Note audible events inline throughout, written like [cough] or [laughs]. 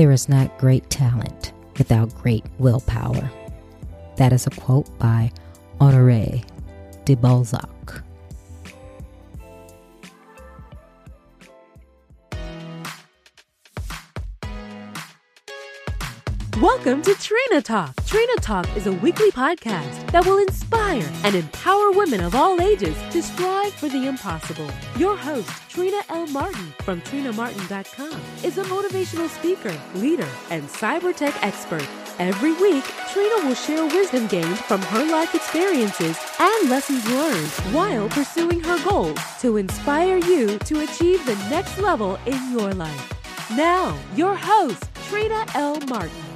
There is not great talent without great willpower. That is a quote by Honoré de Balzac. Welcome to Trina Talk. Trina Talk is a weekly podcast that will inspire and empower women of all ages to strive for the impossible. Your host, Trina L. Martin from TrinaMartin.com, is a motivational speaker, leader, and cyber tech expert. Every week, Trina will share wisdom gained from her life experiences and lessons learned while pursuing her goals to inspire you to achieve the next level in your life. Now, your host, Trina L. Martin.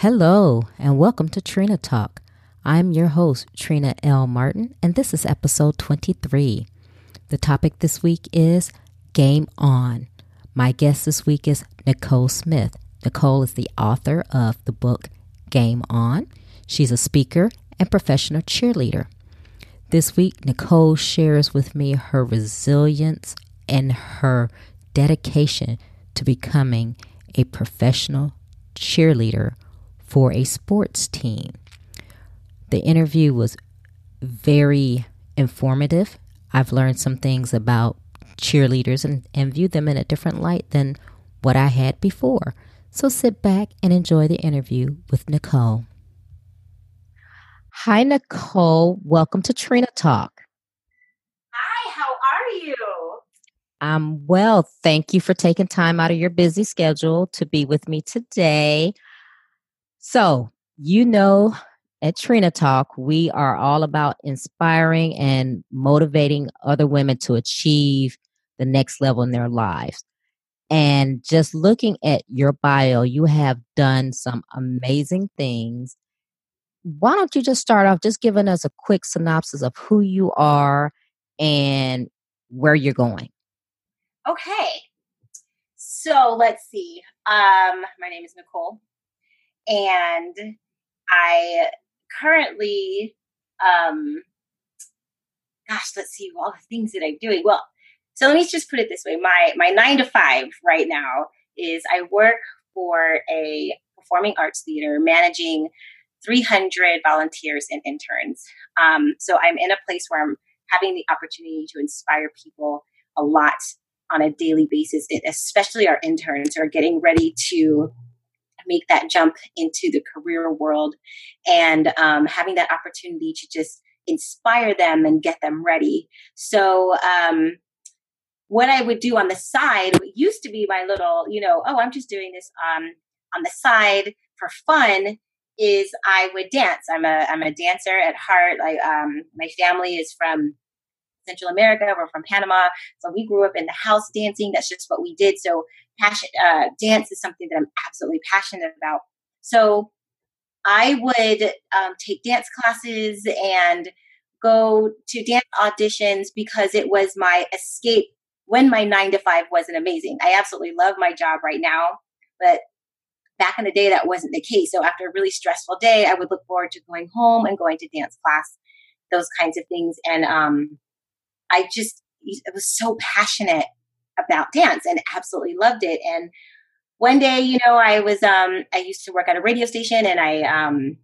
Hello, and welcome to Trina Talk. I'm your host, Trina L. Martin, and this is episode 23. The topic this week is Game On. My guest this week is Nicole Smith. Nicole is the author of the book Game On. She's a speaker and professional cheerleader. This week, Nicole shares with me her resilience and her dedication to becoming a professional cheerleader for a sports team. The interview was very informative. I've learned some things about cheerleaders and, and view them in a different light than what I had before. So sit back and enjoy the interview with Nicole. Hi, Nicole. Welcome to Trina Talk. Hi, how are you? I'm well. Thank you for taking time out of your busy schedule to be with me today. So, you know, at Trina Talk, we are all about inspiring and motivating other women to achieve the next level in their lives. And just looking at your bio, you have done some amazing things. Why don't you just start off just giving us a quick synopsis of who you are and where you're going? Okay. So let's see. Um, my name is Nicole and I currently, um, gosh, let's see, all the things that I'm doing. Well, so let me just put it this way: my my nine to five right now is I work for a performing arts theater, managing 300 volunteers and interns. Um, so I'm in a place where I'm having the opportunity to inspire people a lot on a daily basis, especially our interns who are getting ready to make that jump into the career world and um, having that opportunity to just inspire them and get them ready. So, um, what I would do on the side used to be my little, you know, oh, I'm just doing this um, on the side for fun. Is I would dance. I'm a I'm a dancer at heart. Like um, my family is from Central America. We're from Panama, so we grew up in the house dancing. That's just what we did. So passion uh, dance is something that I'm absolutely passionate about. So I would um, take dance classes and go to dance auditions because it was my escape when my nine to five wasn't amazing. I absolutely love my job right now, but back in the day that wasn't the case. So after a really stressful day, I would look forward to going home and going to dance class, those kinds of things. And um, I just I was so passionate about dance and absolutely loved it. And one day, you know, I was um I used to work at a radio station and I um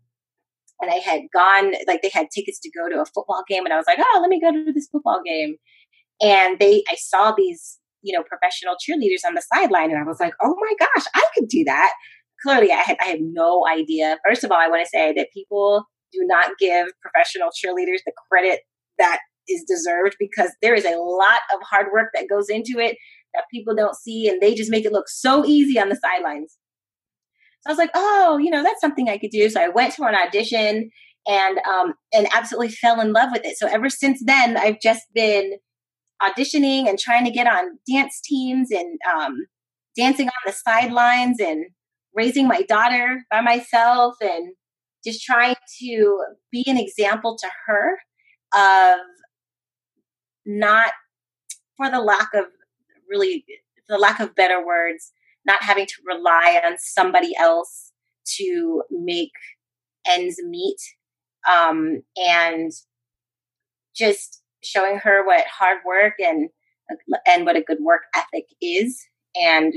and I had gone like they had tickets to go to a football game and I was like, "Oh, let me go to this football game." And they I saw these, you know, professional cheerleaders on the sideline and I was like, "Oh my gosh, I could do that." Clearly, I had I had no idea. First of all, I want to say that people do not give professional cheerleaders the credit that is deserved because there is a lot of hard work that goes into it that people don't see and they just make it look so easy on the sidelines. So I was like, oh, you know, that's something I could do. So I went to an audition and um and absolutely fell in love with it. So ever since then I've just been auditioning and trying to get on dance teams and um dancing on the sidelines and raising my daughter by myself and just trying to be an example to her of not for the lack of really the lack of better words not having to rely on somebody else to make ends meet um, and just showing her what hard work and and what a good work ethic is and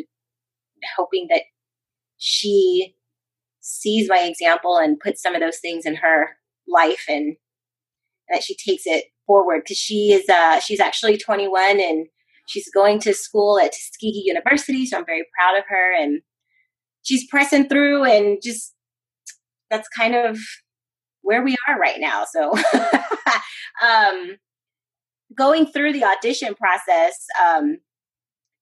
hoping that she sees my example and puts some of those things in her life and that she takes it forward because she is uh, she's actually 21 and she's going to school at Tuskegee University, so I'm very proud of her and she's pressing through and just that's kind of where we are right now. So [laughs] um, going through the audition process, um,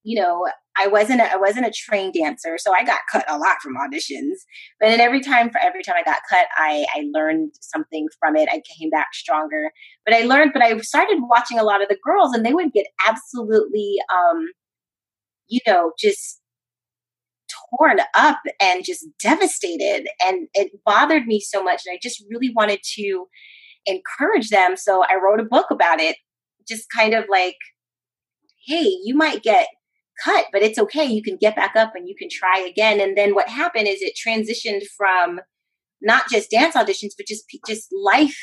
you know, I wasn't a, I wasn't a trained dancer, so I got cut a lot from auditions. But then every time for every time I got cut, I I learned something from it. I came back stronger. But I learned. But I started watching a lot of the girls, and they would get absolutely, um, you know, just torn up and just devastated, and it bothered me so much. And I just really wanted to encourage them, so I wrote a book about it. Just kind of like, hey, you might get cut, but it's okay. You can get back up and you can try again. And then what happened is it transitioned from not just dance auditions, but just just life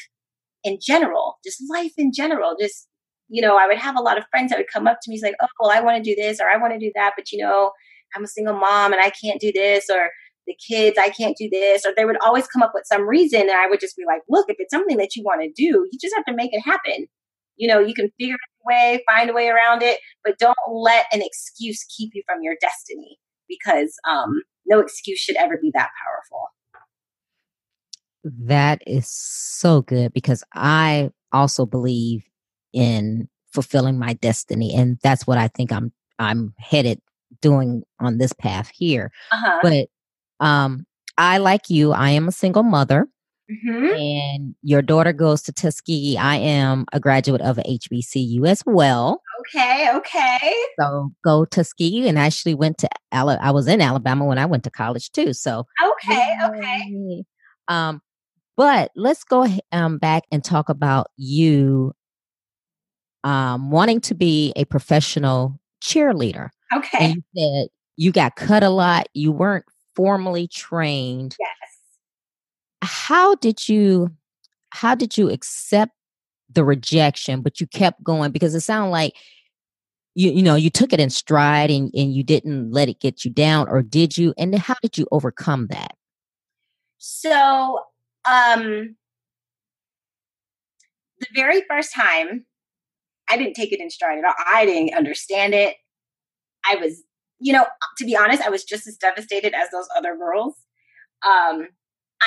in general, just life in general. Just you know, I would have a lot of friends that would come up to me, like, "Oh, well, I want to do this or I want to do that," but you know, I'm a single mom and I can't do this, or the kids, I can't do this, or they would always come up with some reason, and I would just be like, "Look, if it's something that you want to do, you just have to make it happen." You know, you can figure way, find a way around it, but don't let an excuse keep you from your destiny because um, no excuse should ever be that powerful. That is so good because I also believe in fulfilling my destiny, and that's what I think I'm I'm headed doing on this path here. Uh-huh. But um, I, like you, I am a single mother. Mm-hmm. And your daughter goes to Tuskegee. I am a graduate of HBCU as well. Okay, okay. So go Tuskegee, and I actually went to Ala- I was in Alabama when I went to college too. So okay, okay. Um, but let's go um back and talk about you um wanting to be a professional cheerleader. Okay. And you said you got cut a lot. You weren't formally trained. Yes how did you how did you accept the rejection but you kept going? Because it sounded like you you know you took it in stride and, and you didn't let it get you down or did you? And how did you overcome that? So um the very first time i didn't take it in stride at all. I didn't understand it. I was you know to be honest i was just as devastated as those other girls. Um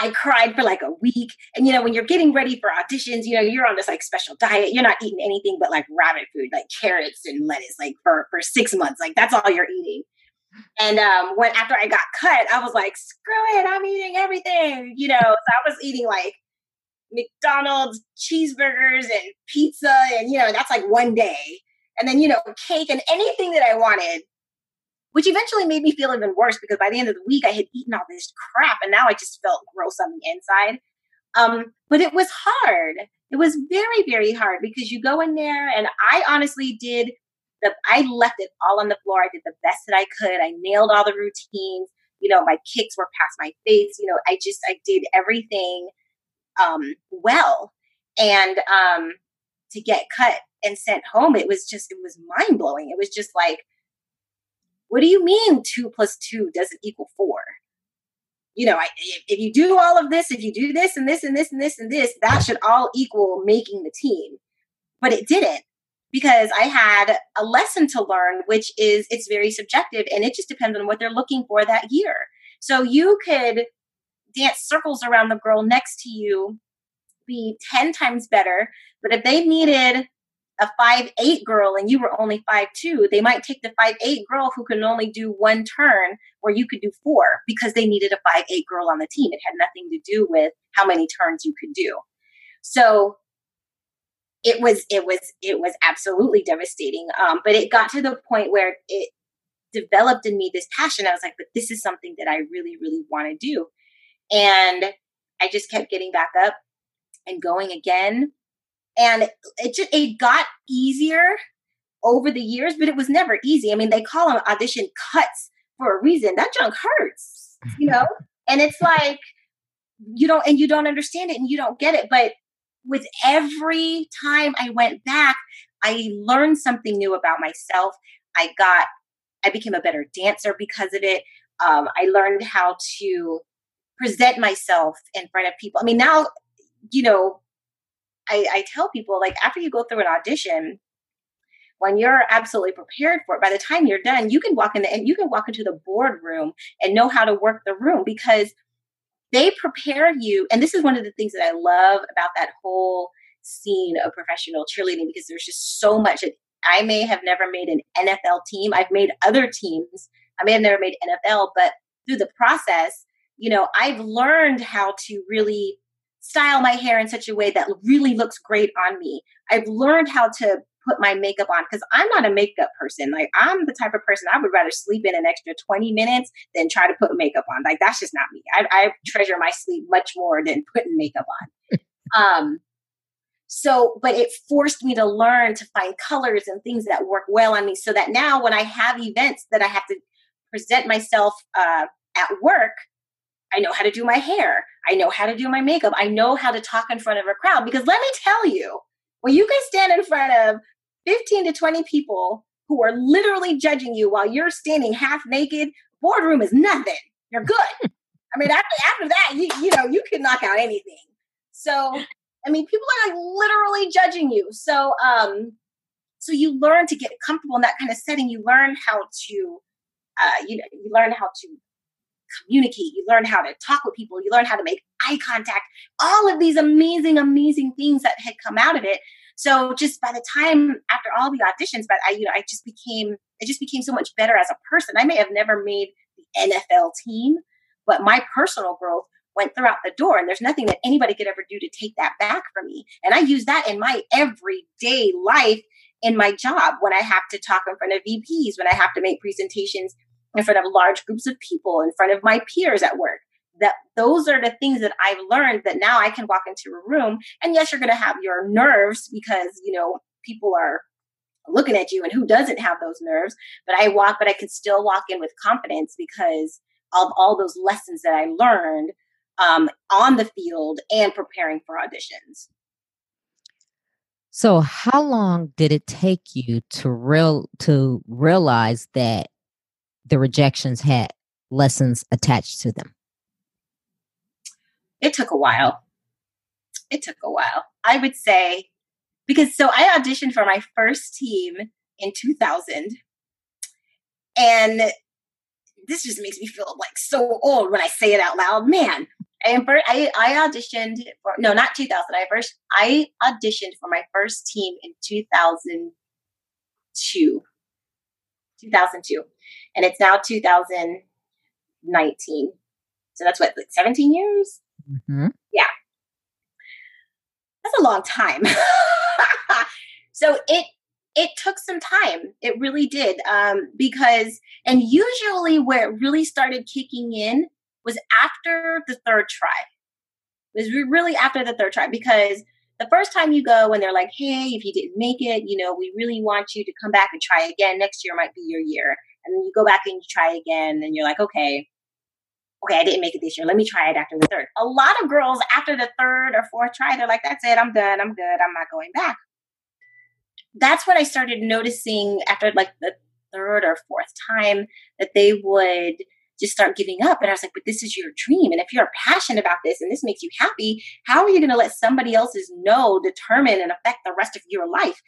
I cried for like a week. And you know, when you're getting ready for auditions, you know, you're on this like special diet. You're not eating anything but like rabbit food, like carrots and lettuce, like for for six months. Like that's all you're eating. And um, when after I got cut, I was like, screw it, I'm eating everything. You know, so I was eating like McDonald's cheeseburgers and pizza, and you know, that's like one day. And then, you know, cake and anything that I wanted which eventually made me feel even worse because by the end of the week I had eaten all this crap and now I just felt gross on the inside. Um, but it was hard. It was very, very hard because you go in there and I honestly did the I left it all on the floor. I did the best that I could. I nailed all the routines. You know, my kicks were past my face. You know, I just I did everything um well. And um to get cut and sent home, it was just it was mind blowing. It was just like what do you mean two plus two doesn't equal four? You know, I, if, if you do all of this, if you do this and this and this and this and this, that should all equal making the team. But it didn't because I had a lesson to learn, which is it's very subjective and it just depends on what they're looking for that year. So you could dance circles around the girl next to you, be 10 times better. But if they needed a five eight girl and you were only five two, they might take the five eight girl who can only do one turn where you could do four because they needed a five eight girl on the team. It had nothing to do with how many turns you could do. So it was it was it was absolutely devastating. Um, but it got to the point where it developed in me this passion. I was like, but this is something that I really really want to do, and I just kept getting back up and going again and it just it got easier over the years, but it was never easy. I mean, they call them audition cuts for a reason. That junk hurts, you know? [laughs] and it's like you don't and you don't understand it and you don't get it. But with every time I went back, I learned something new about myself. I got I became a better dancer because of it. Um, I learned how to present myself in front of people. I mean, now, you know, I, I tell people like after you go through an audition, when you're absolutely prepared for it, by the time you're done, you can walk in the, and you can walk into the boardroom and know how to work the room because they prepare you. And this is one of the things that I love about that whole scene of professional cheerleading because there's just so much. I may have never made an NFL team. I've made other teams. I may have never made NFL, but through the process, you know, I've learned how to really style my hair in such a way that really looks great on me. I've learned how to put my makeup on because I'm not a makeup person. Like I'm the type of person I would rather sleep in an extra 20 minutes than try to put makeup on. Like that's just not me. I, I treasure my sleep much more than putting makeup on. [laughs] um, so, but it forced me to learn to find colors and things that work well on me so that now when I have events that I have to present myself uh, at work, I know how to do my hair. I know how to do my makeup. I know how to talk in front of a crowd because let me tell you, when you can stand in front of 15 to 20 people who are literally judging you while you're standing half naked, boardroom is nothing. You're good. [laughs] I mean, after, after that, you, you know, you can knock out anything. So, I mean, people are like literally judging you. So, um, so you learn to get comfortable in that kind of setting. You learn how to, uh, you know, you learn how to communicate. You learn how to talk with people. You learn how to make eye contact. All of these amazing, amazing things that had come out of it so just by the time after all the auditions, but I, you know, I just became, I just became so much better as a person. I may have never made the NFL team, but my personal growth went throughout the door and there's nothing that anybody could ever do to take that back from me. And I use that in my everyday life in my job when I have to talk in front of VPs, when I have to make presentations in front of large groups of people, in front of my peers at work that those are the things that I've learned that now I can walk into a room and yes, you're going to have your nerves because, you know, people are looking at you and who doesn't have those nerves, but I walk, but I can still walk in with confidence because of all those lessons that I learned um, on the field and preparing for auditions. So, how long did it take you to real to realize that the rejections had lessons attached to them? it took a while. It took a while. I would say because so I auditioned for my first team in 2000 and this just makes me feel like so old when I say it out loud. Man, I I, I auditioned for no, not 2000. I first I auditioned for my first team in 2002. 2002. And it's now 2019. So that's what like 17 years? Mm-hmm. Yeah. That's a long time. [laughs] so it it took some time. It really did. Um, because and usually where it really started kicking in was after the third try. It was really after the third try because the first time you go and they're like, hey, if you didn't make it, you know, we really want you to come back and try again. Next year might be your year. And then you go back and you try again and you're like, okay, okay, I didn't make it this year. Let me try it after the third. A lot of girls after the third or fourth try, they're like, that's it. I'm done. I'm good. I'm not going back. That's when I started noticing after like the third or fourth time that they would just start giving up. And I was like, but this is your dream. And if you're passionate about this and this makes you happy, how are you going to let somebody else's no determine and affect the rest of your life?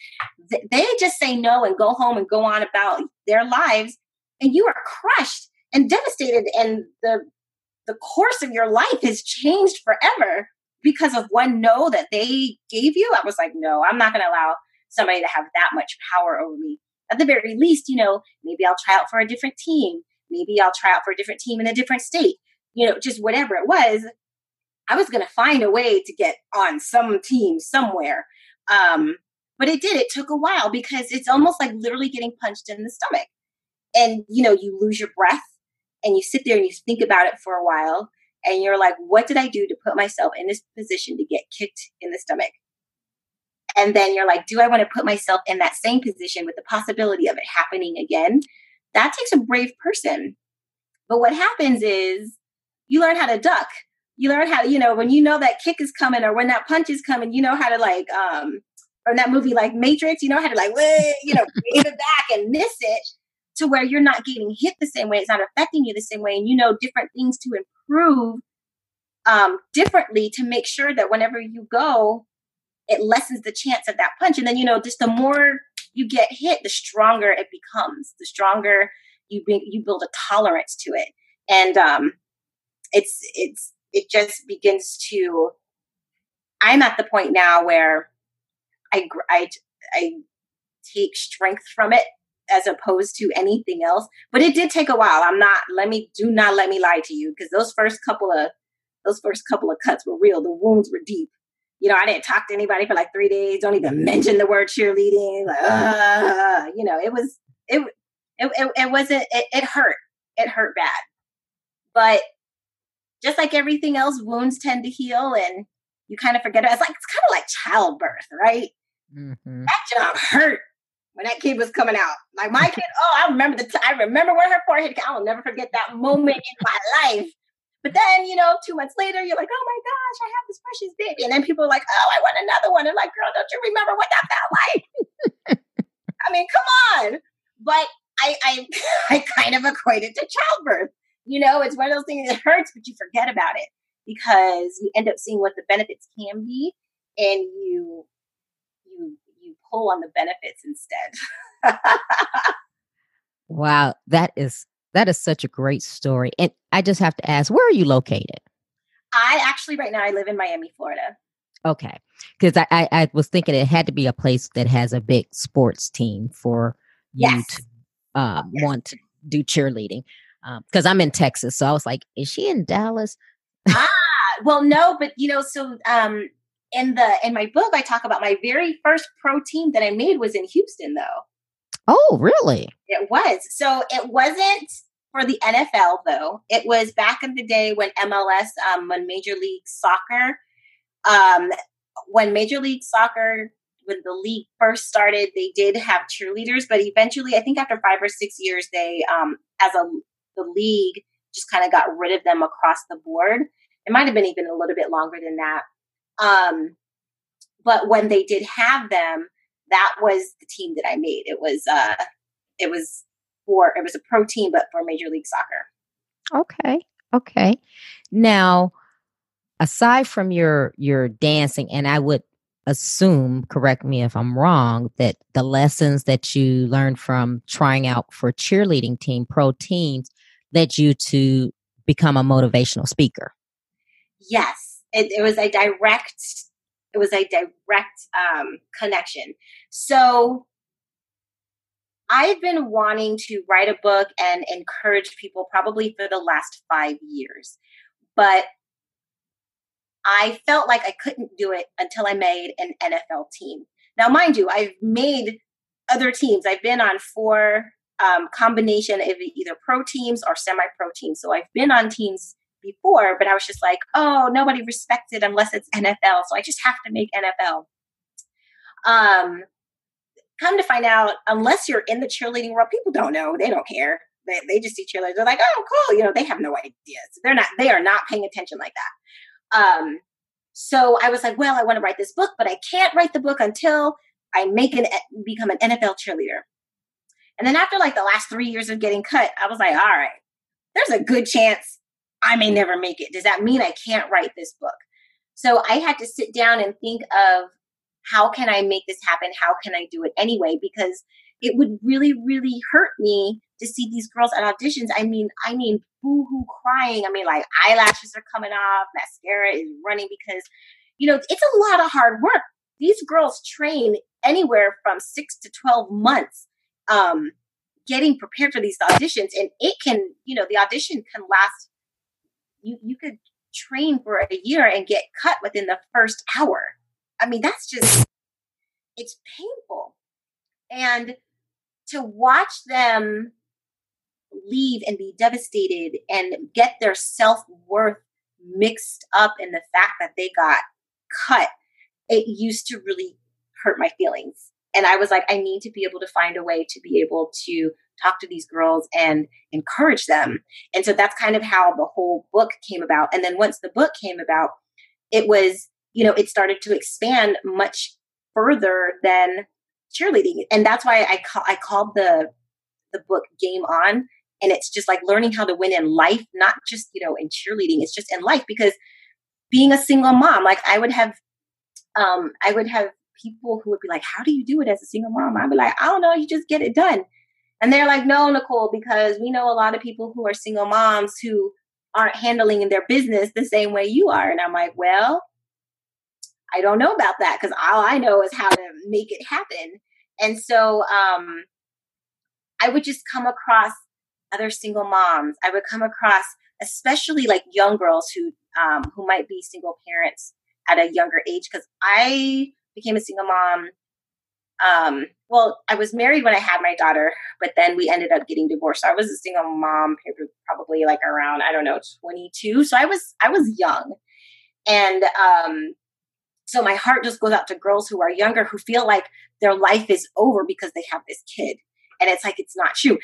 They just say no and go home and go on about their lives. And you are crushed and devastated. And the the course of your life has changed forever because of one no that they gave you. I was like, no, I'm not going to allow somebody to have that much power over me. At the very least, you know, maybe I'll try out for a different team. Maybe I'll try out for a different team in a different state. You know, just whatever it was, I was going to find a way to get on some team somewhere. Um, but it did. It took a while because it's almost like literally getting punched in the stomach. And, you know, you lose your breath and you sit there and you think about it for a while and you're like, what did I do to put myself in this position to get kicked in the stomach? And then you're like, do I want to put myself in that same position with the possibility of it happening again? That takes a brave person. But what happens is you learn how to duck. You learn how you know, when you know that kick is coming or when that punch is coming, you know how to like, um, from that movie like Matrix, you know how to like, [laughs] you know, wave it back and miss it to where you're not getting hit the same way. It's not affecting you the same way. And you know different things to improve um, differently to make sure that whenever you go, it lessens the chance of that punch. And then, you know, just the more you get hit, the stronger it becomes, the stronger you be, you build a tolerance to it. And um, it's, it's, it just begins to, I'm at the point now where I, I, I take strength from it as opposed to anything else. But it did take a while. I'm not, let me, do not let me lie to you because those first couple of, those first couple of cuts were real. The wounds were deep. You know, I didn't talk to anybody for like three days. Don't even mention the word cheerleading. Like, uh, you know, it was, it, it, it, it wasn't, it, it hurt. It hurt bad. But just like everything else, wounds tend to heal and you kind of forget it. It's like, it's kind of like childbirth, right? Mm-hmm. That job hurt when that kid was coming out. Like my [laughs] kid, oh, I remember the t- I remember where her forehead. I will never forget that moment in my [laughs] life. But then, you know, two months later, you're like, oh my gosh, I have this precious baby. And then people are like, oh, I want another one. And like, girl, don't you remember what that felt like? [laughs] I mean, come on. But I, I, I kind of equate it to childbirth. You know, it's one of those things that hurts, but you forget about it because you end up seeing what the benefits can be and you pull on the benefits instead. [laughs] wow, that is that is such a great story. And I just have to ask, where are you located? I actually right now I live in Miami, Florida. Okay, because I, I, I was thinking it had to be a place that has a big sports team for you yes. to uh, yes. want to do cheerleading. Because um, I'm in Texas, so I was like, is she in Dallas? ah, well, no, but you know, so um, in the in my book i talk about my very first pro team that i made was in houston though. Oh really? It was. So it wasn't for the nfl though. It was back in the day when mls um, when major league soccer um, when major league soccer when the league first started they did have cheerleaders but eventually i think after five or six years they um, as a the league just kind of got rid of them across the board. It might have been even a little bit longer than that um, but when they did have them, that was the team that I made. It was uh, it was for it was a pro team, but for Major League Soccer. Okay, okay. Now, aside from your your dancing, and I would assume, correct me if I'm wrong, that the lessons that you learned from trying out for cheerleading team, pro teams, led you to become a motivational speaker. Yes, it, it was a direct it was a direct um, connection. So i've been wanting to write a book and encourage people probably for the last five years but i felt like i couldn't do it until i made an nfl team. Now mind you i've made other teams. I've been on four um, combination of either pro teams or semi-pro teams. So i've been on teams before, but I was just like, oh, nobody respects it unless it's NFL. So I just have to make NFL. Um, come to find out, unless you're in the cheerleading world, people don't know. They don't care. They, they just see cheerleaders. They're like, oh, cool. You know, they have no idea. So they're not, they are not paying attention like that. Um, so I was like, well, I want to write this book, but I can't write the book until I make an, become an NFL cheerleader. And then after like the last three years of getting cut, I was like, all right, there's a good chance I may never make it. Does that mean I can't write this book? So I had to sit down and think of how can I make this happen? How can I do it anyway? Because it would really, really hurt me to see these girls at auditions. I mean, I mean, boo hoo crying. I mean, like eyelashes are coming off, mascara is running because, you know, it's a lot of hard work. These girls train anywhere from six to 12 months um, getting prepared for these auditions. And it can, you know, the audition can last you you could train for a year and get cut within the first hour. I mean, that's just it's painful. And to watch them leave and be devastated and get their self-worth mixed up in the fact that they got cut, it used to really hurt my feelings. And I was like, I need to be able to find a way to be able to talk to these girls and encourage them. And so that's kind of how the whole book came about. And then once the book came about, it was, you know, it started to expand much further than cheerleading. And that's why I call, I called the the book Game On. And it's just like learning how to win in life, not just, you know, in cheerleading, it's just in life because being a single mom, like I would have, um, I would have people who would be like, How do you do it as a single mom? I'd be like, I don't know, you just get it done. And they're like, No, Nicole, because we know a lot of people who are single moms who aren't handling in their business the same way you are. And I'm like, Well, I don't know about that because all I know is how to make it happen. And so um, I would just come across other single moms. I would come across, especially like young girls who um, who might be single parents at a younger age. Because I became a single mom. Um, well, I was married when I had my daughter, but then we ended up getting divorced. So I was a single mom, probably like around I don't know, twenty two. So I was I was young, and um, so my heart just goes out to girls who are younger who feel like their life is over because they have this kid. And it's like, it's not true.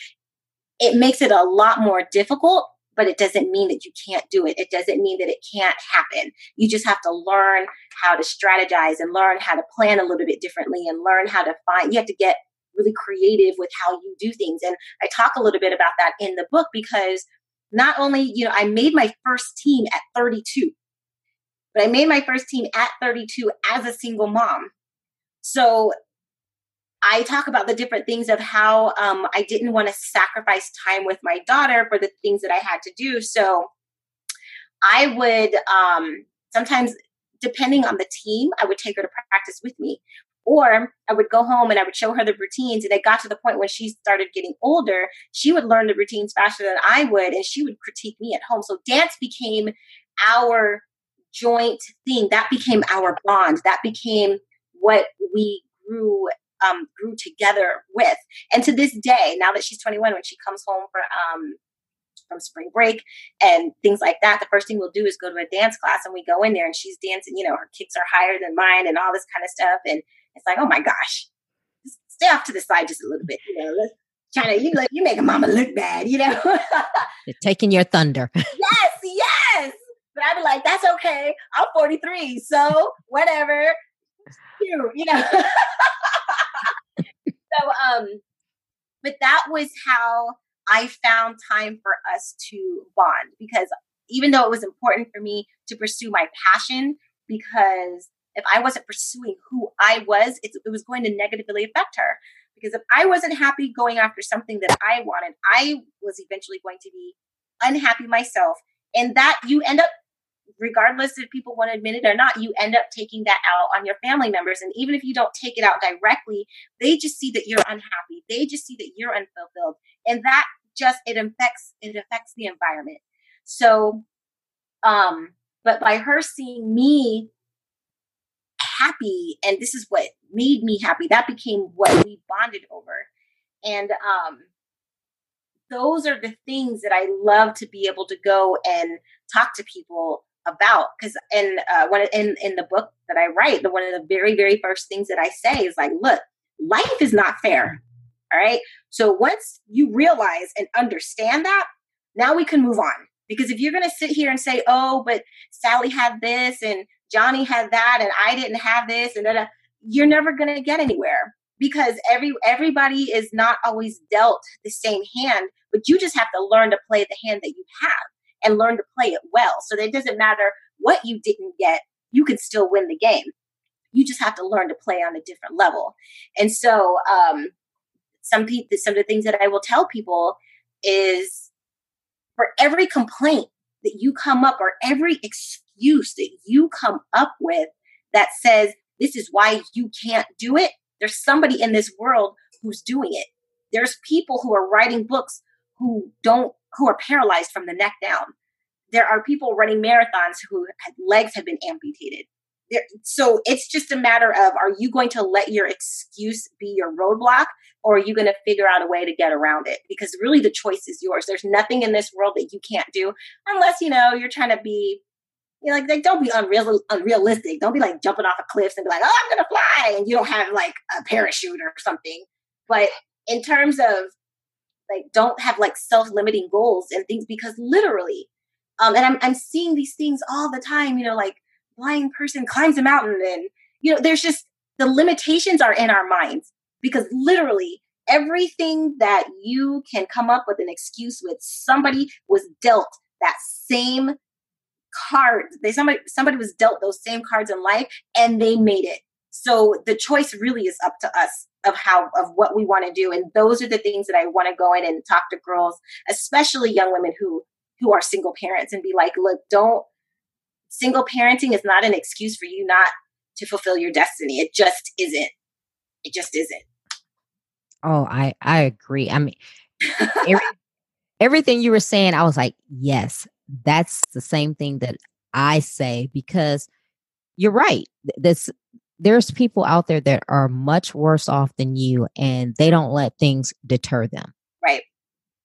It makes it a lot more difficult, but it doesn't mean that you can't do it. It doesn't mean that it can't happen. You just have to learn how to strategize and learn how to plan a little bit differently and learn how to find, you have to get really creative with how you do things. And I talk a little bit about that in the book because not only, you know, I made my first team at 32. But I made my first team at 32 as a single mom. So I talk about the different things of how um, I didn't want to sacrifice time with my daughter for the things that I had to do. So I would um, sometimes, depending on the team, I would take her to practice with me. Or I would go home and I would show her the routines. And it got to the point when she started getting older, she would learn the routines faster than I would, and she would critique me at home. So dance became our joint thing that became our bond that became what we grew um, grew together with. And to this day now that she's 21 when she comes home for um, from spring break and things like that the first thing we'll do is go to a dance class and we go in there and she's dancing you know her kicks are higher than mine and all this kind of stuff. And it's like oh my gosh stay off to the side just a little bit you know let's trying you like you make a mama look bad you know? [laughs] You're taking your thunder. [laughs] Yes yes. But I'd be like, that's okay. I'm 43, so whatever. You, you know. [laughs] so um, but that was how I found time for us to bond because even though it was important for me to pursue my passion, because if I wasn't pursuing who I was, it, it was going to negatively affect her. Because if I wasn't happy going after something that I wanted, I was eventually going to be unhappy myself. And that you end up regardless if people want to admit it or not, you end up taking that out on your family members. And even if you don't take it out directly, they just see that you're unhappy. They just see that you're unfulfilled. And that just it affects it affects the environment. So um, but by her seeing me happy, and this is what made me happy, that became what we bonded over. And um those are the things that I love to be able to go and talk to people about because in uh, one in in the book that I write, the one of the very very first things that I say is like, look, life is not fair. All right. So once you realize and understand that, now we can move on. Because if you're going to sit here and say, oh, but Sally had this and Johnny had that and I didn't have this and then you're never going to get anywhere because every everybody is not always dealt the same hand, but you just have to learn to play the hand that you have and learn to play it well. So that it doesn't matter what you didn't get, you can still win the game. You just have to learn to play on a different level. And so, um, some people, some of the things that I will tell people is for every complaint that you come up or every excuse that you come up with that says this is why you can't do it, there's somebody in this world who's doing it. There's people who are writing books who don't who are paralyzed from the neck down. There are people running marathons who legs have been amputated. There, so it's just a matter of are you going to let your excuse be your roadblock or are you going to figure out a way to get around it because really the choice is yours there's nothing in this world that you can't do unless you know you're trying to be you like, like don't be unreal unrealistic don't be like jumping off a cliff and be like oh i'm gonna fly and you don't have like a parachute or something but in terms of like don't have like self-limiting goals and things because literally um and I'm I'm seeing these things all the time, you know, like blind person climbs a mountain and you know, there's just the limitations are in our minds because literally everything that you can come up with an excuse with, somebody was dealt that same card. They somebody somebody was dealt those same cards in life and they made it. So the choice really is up to us of how of what we want to do. And those are the things that I want to go in and talk to girls, especially young women who who are single parents and be like, look, don't single parenting is not an excuse for you not to fulfill your destiny. It just isn't. It just isn't. Oh, I I agree. I mean, every, everything you were saying, I was like, yes, that's the same thing that I say because you're right. This there's people out there that are much worse off than you and they don't let things deter them. Right.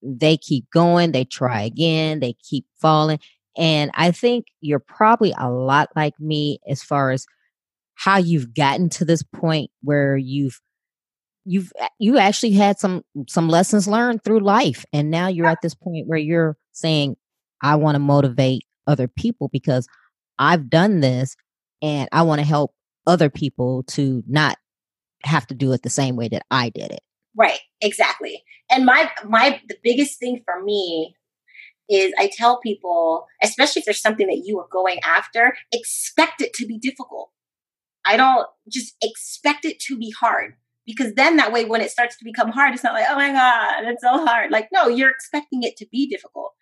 They keep going, they try again, they keep falling. And I think you're probably a lot like me as far as how you've gotten to this point where you've you've you actually had some some lessons learned through life and now you're at this point where you're saying i want to motivate other people because i've done this and i want to help other people to not have to do it the same way that i did it. Right exactly. And my my the biggest thing for me is i tell people especially if there's something that you are going after expect it to be difficult. I don't just expect it to be hard because then that way when it starts to become hard it's not like oh my god it's so hard. Like no you're expecting it to be difficult.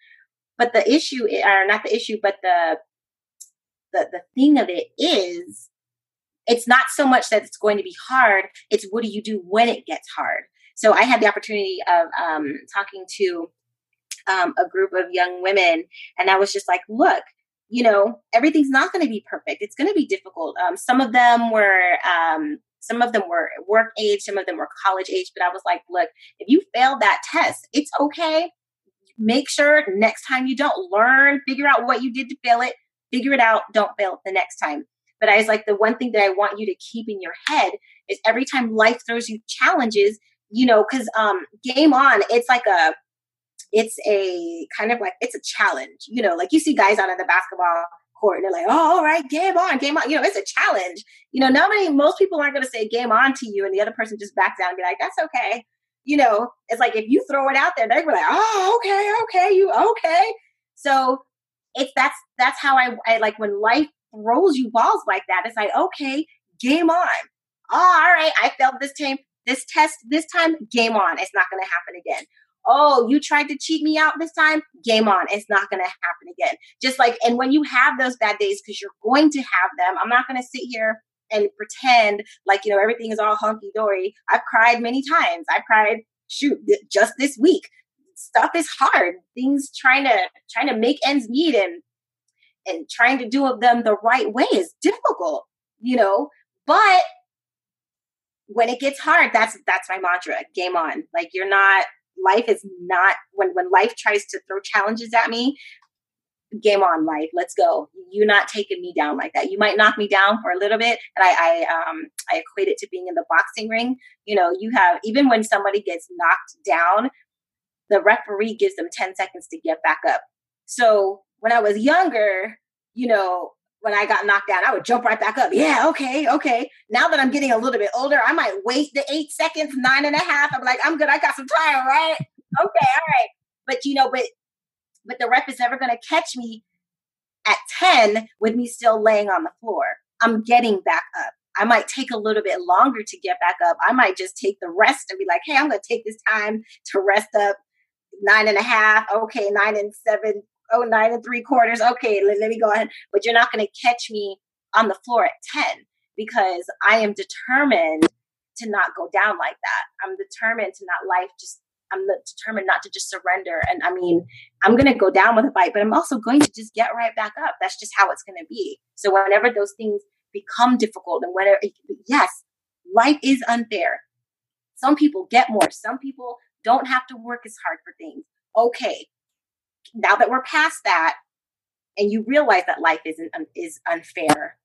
But the issue eh, or not the issue but the the the thing of it is it's not so much that it's going to be hard it's what do you do when it gets hard so i had the opportunity of um, talking to um, a group of young women and i was just like look you know everything's not going to be perfect it's going to be difficult um, some of them were um, some of them were work age, some of them were college age. But I was like, look, if you failed that test, it's okay. Make sure next time you don't learn, figure out what you did to fail it, figure it out, don't fail it the next time. But I was like, the one thing that I want you to keep in your head is every time life throws you challenges, you know, because um, game on, it's like a, it's a kind of like it's a challenge, you know, like you see guys out on the basketball court and they're like, oh, all right, game on, game on. You know, it's a challenge. You know, nobody, most people aren't going to say game on to you and the other person just backs down and be like, that's okay. You know, it's like if you throw it out there, they're like, oh, okay, okay, you okay. So it's that's that's how I, I like when life throws you balls like that. It's like, okay, game on. Oh, all right, I failed this time, this test this time, game on. It's not going to happen again oh, you tried to cheat me out this time, game on. It's not going to happen again. Just like, and when you have those bad days, because you're going to have them, I'm not going to sit here and pretend like, you know, everything is all hunky dory. I've cried many times. I've cried, shoot, just this week. Stuff is hard. Things trying to trying to make ends meet and and trying to do them the right way is difficult, you know. But when it gets hard, that's that's my mantra. Game on. Like you're not life is not when when life tries to throw challenges at me game on life let's go you're not taking me down like that you might knock me down for a little bit and i i um i equate it to being in the boxing ring you know you have even when somebody gets knocked down the referee gives them 10 seconds to get back up so when i was younger you know when I got knocked down, I would jump right back up. Yeah, okay, okay. Now that I'm getting a little bit older, I might wait the eight seconds, nine and a half. I'm like, I'm good. I got some time, right? Okay, all right. But you know, but but the ref is never going to catch me at 10 with me still laying on the floor. I'm getting back up. I might take a little bit longer to get back up. I might just take the rest and be like, hey, I'm going to take this time to rest up nine and a half. Okay, nine and seven oh, nine and three quarters. Okay, let, let me go ahead. But you're not going to catch me on the floor at 10 because I am determined to not go down like that. I'm determined to not life just I'm determined not to just surrender. And I mean, I'm going to go down with a fight, but I'm also going to just get right back up. That's just how it's going to be. So whenever those things become difficult and whenever, yes, life is unfair. Some people get more. Some people don't have to work as hard for things. Okay now that we're past that and you realize that life isn't is unfair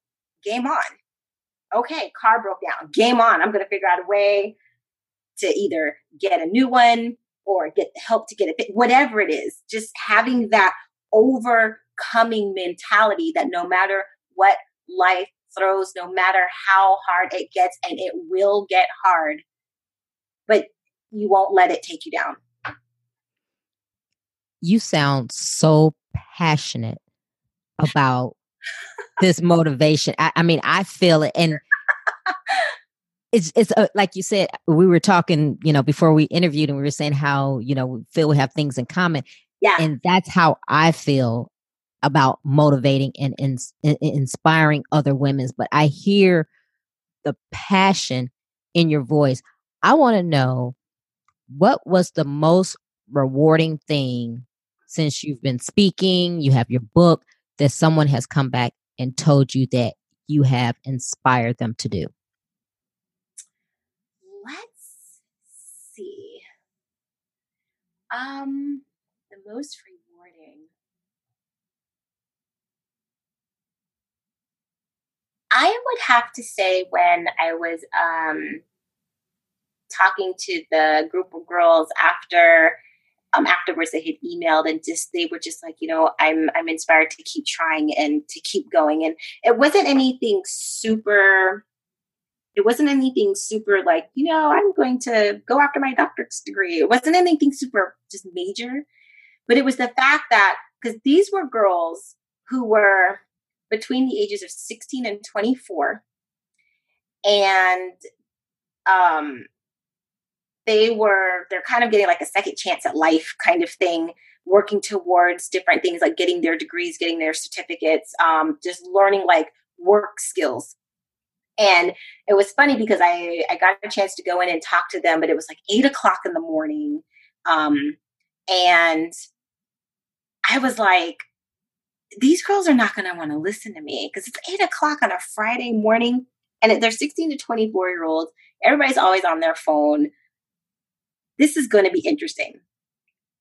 game on. Okay car broke down game on. I'm going to figure out a way to either get a new one or get help to get it whatever it is. Just having that overcoming mentality that no matter what life throws no matter how hard it gets and it will get hard but you won't let it take you down. You sound so passionate about this motivation. I, I, mean, I feel it, and it's it's uh, like you said. We were talking, you know, before we interviewed, and we were saying how you know we feel we have things in common. Yeah, and that's how I feel about motivating and, and, and inspiring other women. But I hear the passion in your voice. I want to know what was the most rewarding thing since you've been speaking, you have your book, that someone has come back and told you that you have inspired them to do? Let's see. Um, the most rewarding. I would have to say when I was um, talking to the group of girls after um, afterwards they had emailed and just they were just like you know i'm i'm inspired to keep trying and to keep going. And it wasn't anything super it wasn't anything super like you know i'm going to go after my doctorate degree. It wasn't anything super just major but it was the fact that because these were girls who were between the ages of 16 and 24 and um they were they're kind of getting like a second chance at life kind of thing working towards different things like getting their degrees getting their certificates um, just learning like work skills. And it was funny because I, I got a chance to go in and talk to them but it was like eight o'clock in the morning um, and i was like these girls are not going to want to listen to me because it's eight o'clock on a friday morning and they're 16 to 24 year olds everybody's always on their phone this is going to be interesting.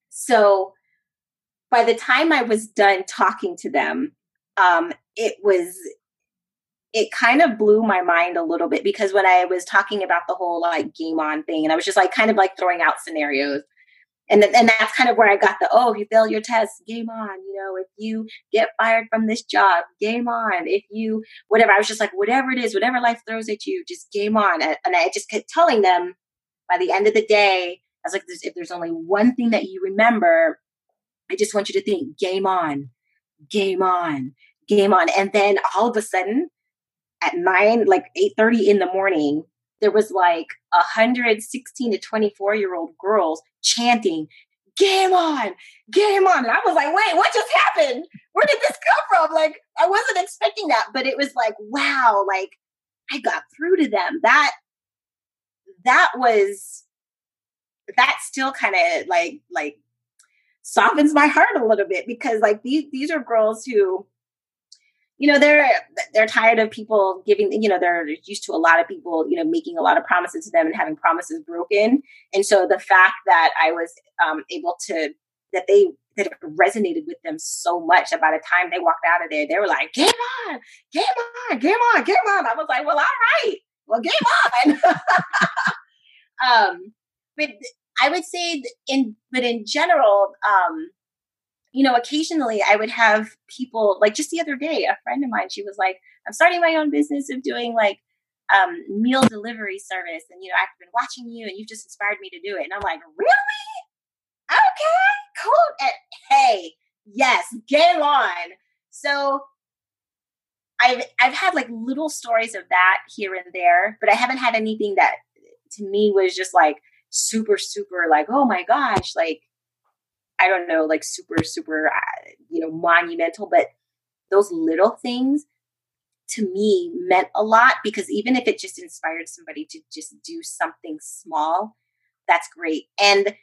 So by the time I was done talking to them, um, it was it kind of blew my mind a little bit because when I was talking about the whole like game on thing, and I was just like kind of like throwing out scenarios. And, then, and that's kind of where I got the oh, if you fail your test, game on. You know, if you get fired from this job, game on. If you whatever, I was just like whatever it is, whatever life throws at you, just game on. And I just kept telling them by the end of the day, I was like, if there's only one thing that you remember, I just want you to think game on, game on, game on. And then all of a sudden at nine, like 8.30 in the morning, there was like 116 to 24 year old girls chanting, game on, game on. And I was like, wait, what just happened? Where did this come from? Like, I wasn't expecting that, but it was like, wow, like I got through to them. That, that was that still kind of like like softens my heart a little bit because like these these are girls who you know they're they're tired of people giving you know they're used to a lot of people you know making a lot of promises to them and having promises broken. And so the fact that i was um, able to that they that resonated with them so much that by the time they walked out of there they were like game on game on game on game on. I was like well all right. Well game on. [laughs] Um but I would say in, but in general, um, you know, occasionally I would have people like just the other day, a friend of mine, she was like, I'm starting my own business of doing like um, meal delivery service. And, you know, I've been watching you and you've just inspired me to do it. And I'm like, really? Okay, cool. And, hey, yes, game on. So I've, I've had like little stories of that here and there, but I haven't had anything that to me was just like, super super like oh my gosh like i don't know like super super uh, you know monumental but those little things to me meant a lot because even if it just inspired somebody to just do something small that's great and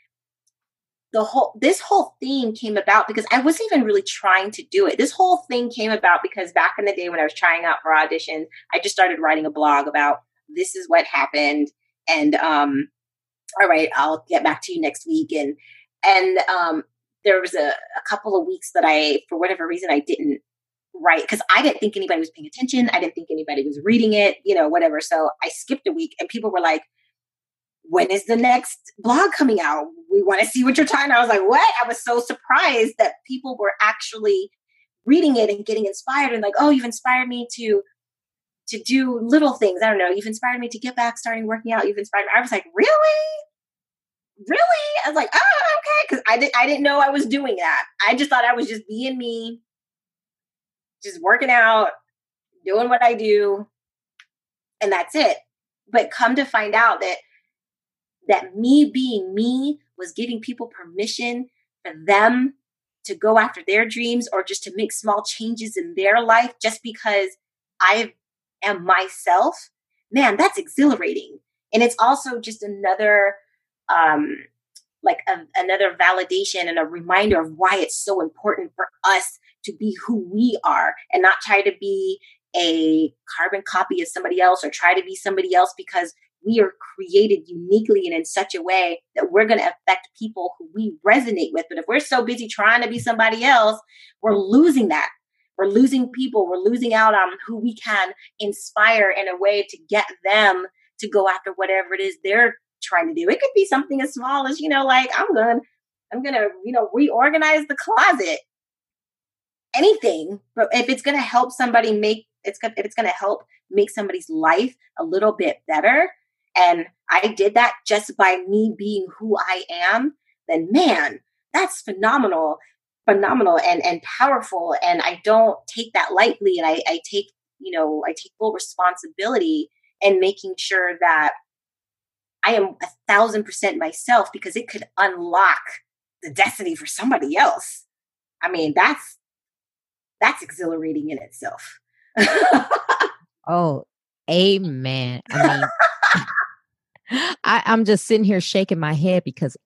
the whole this whole thing came about because I wasn't even really trying to do it. This whole thing came about because back in the day when I was trying out for auditions, I just started writing a blog about this is what happened and um all right, I'll get back to you next week. And and um, there was a, a couple of weeks that I, for whatever reason, I didn't write because I didn't think anybody was paying attention. I didn't think anybody was reading it, you know, whatever. So I skipped a week, and people were like, "When is the next blog coming out? We want to see what you're talking." I was like, "What?" I was so surprised that people were actually reading it and getting inspired and like, "Oh, you've inspired me to." To do little things. I don't know. You've inspired me to get back starting working out. You've inspired me. I was like, really? really? I was like, oh, okay. Cause I didn't I didn't know I was doing that. I just thought I was just being me, just working out, doing what I do, and that's it. But come to find out that that me being me was giving people permission for them to go after their dreams or just to make small changes in their life just because I am myself. Man, that's exhilarating. And it's also just another um like a, another validation and a reminder of why it's so important for us to be who we are and not try to be a carbon copy of somebody else or try to be somebody else because we are created uniquely and in such a way that we're going to affect people who we resonate with. But if we're so busy trying to be somebody else, we're losing that. We're losing people. We're losing out on who we can inspire in a way to get them to go after whatever it is they're trying to do. It could be something as small as, you know, like I'm gonna, I'm going to, you know, reorganize the closet. Anything, but if it's going to help somebody make it's if it's going to help make somebody's life a little bit better, and I did that just by me being who I am, then man, that's phenomenal, phenomenal and, and powerful. And I don't take that lightly. And I, I take, you know, I take full responsibility in making sure that I am a thousand percent myself because it could unlock the destiny for somebody else. I mean, that's that's exhilarating in itself. [laughs] oh, amen. I mean, [laughs] I, I'm just sitting here shaking my head because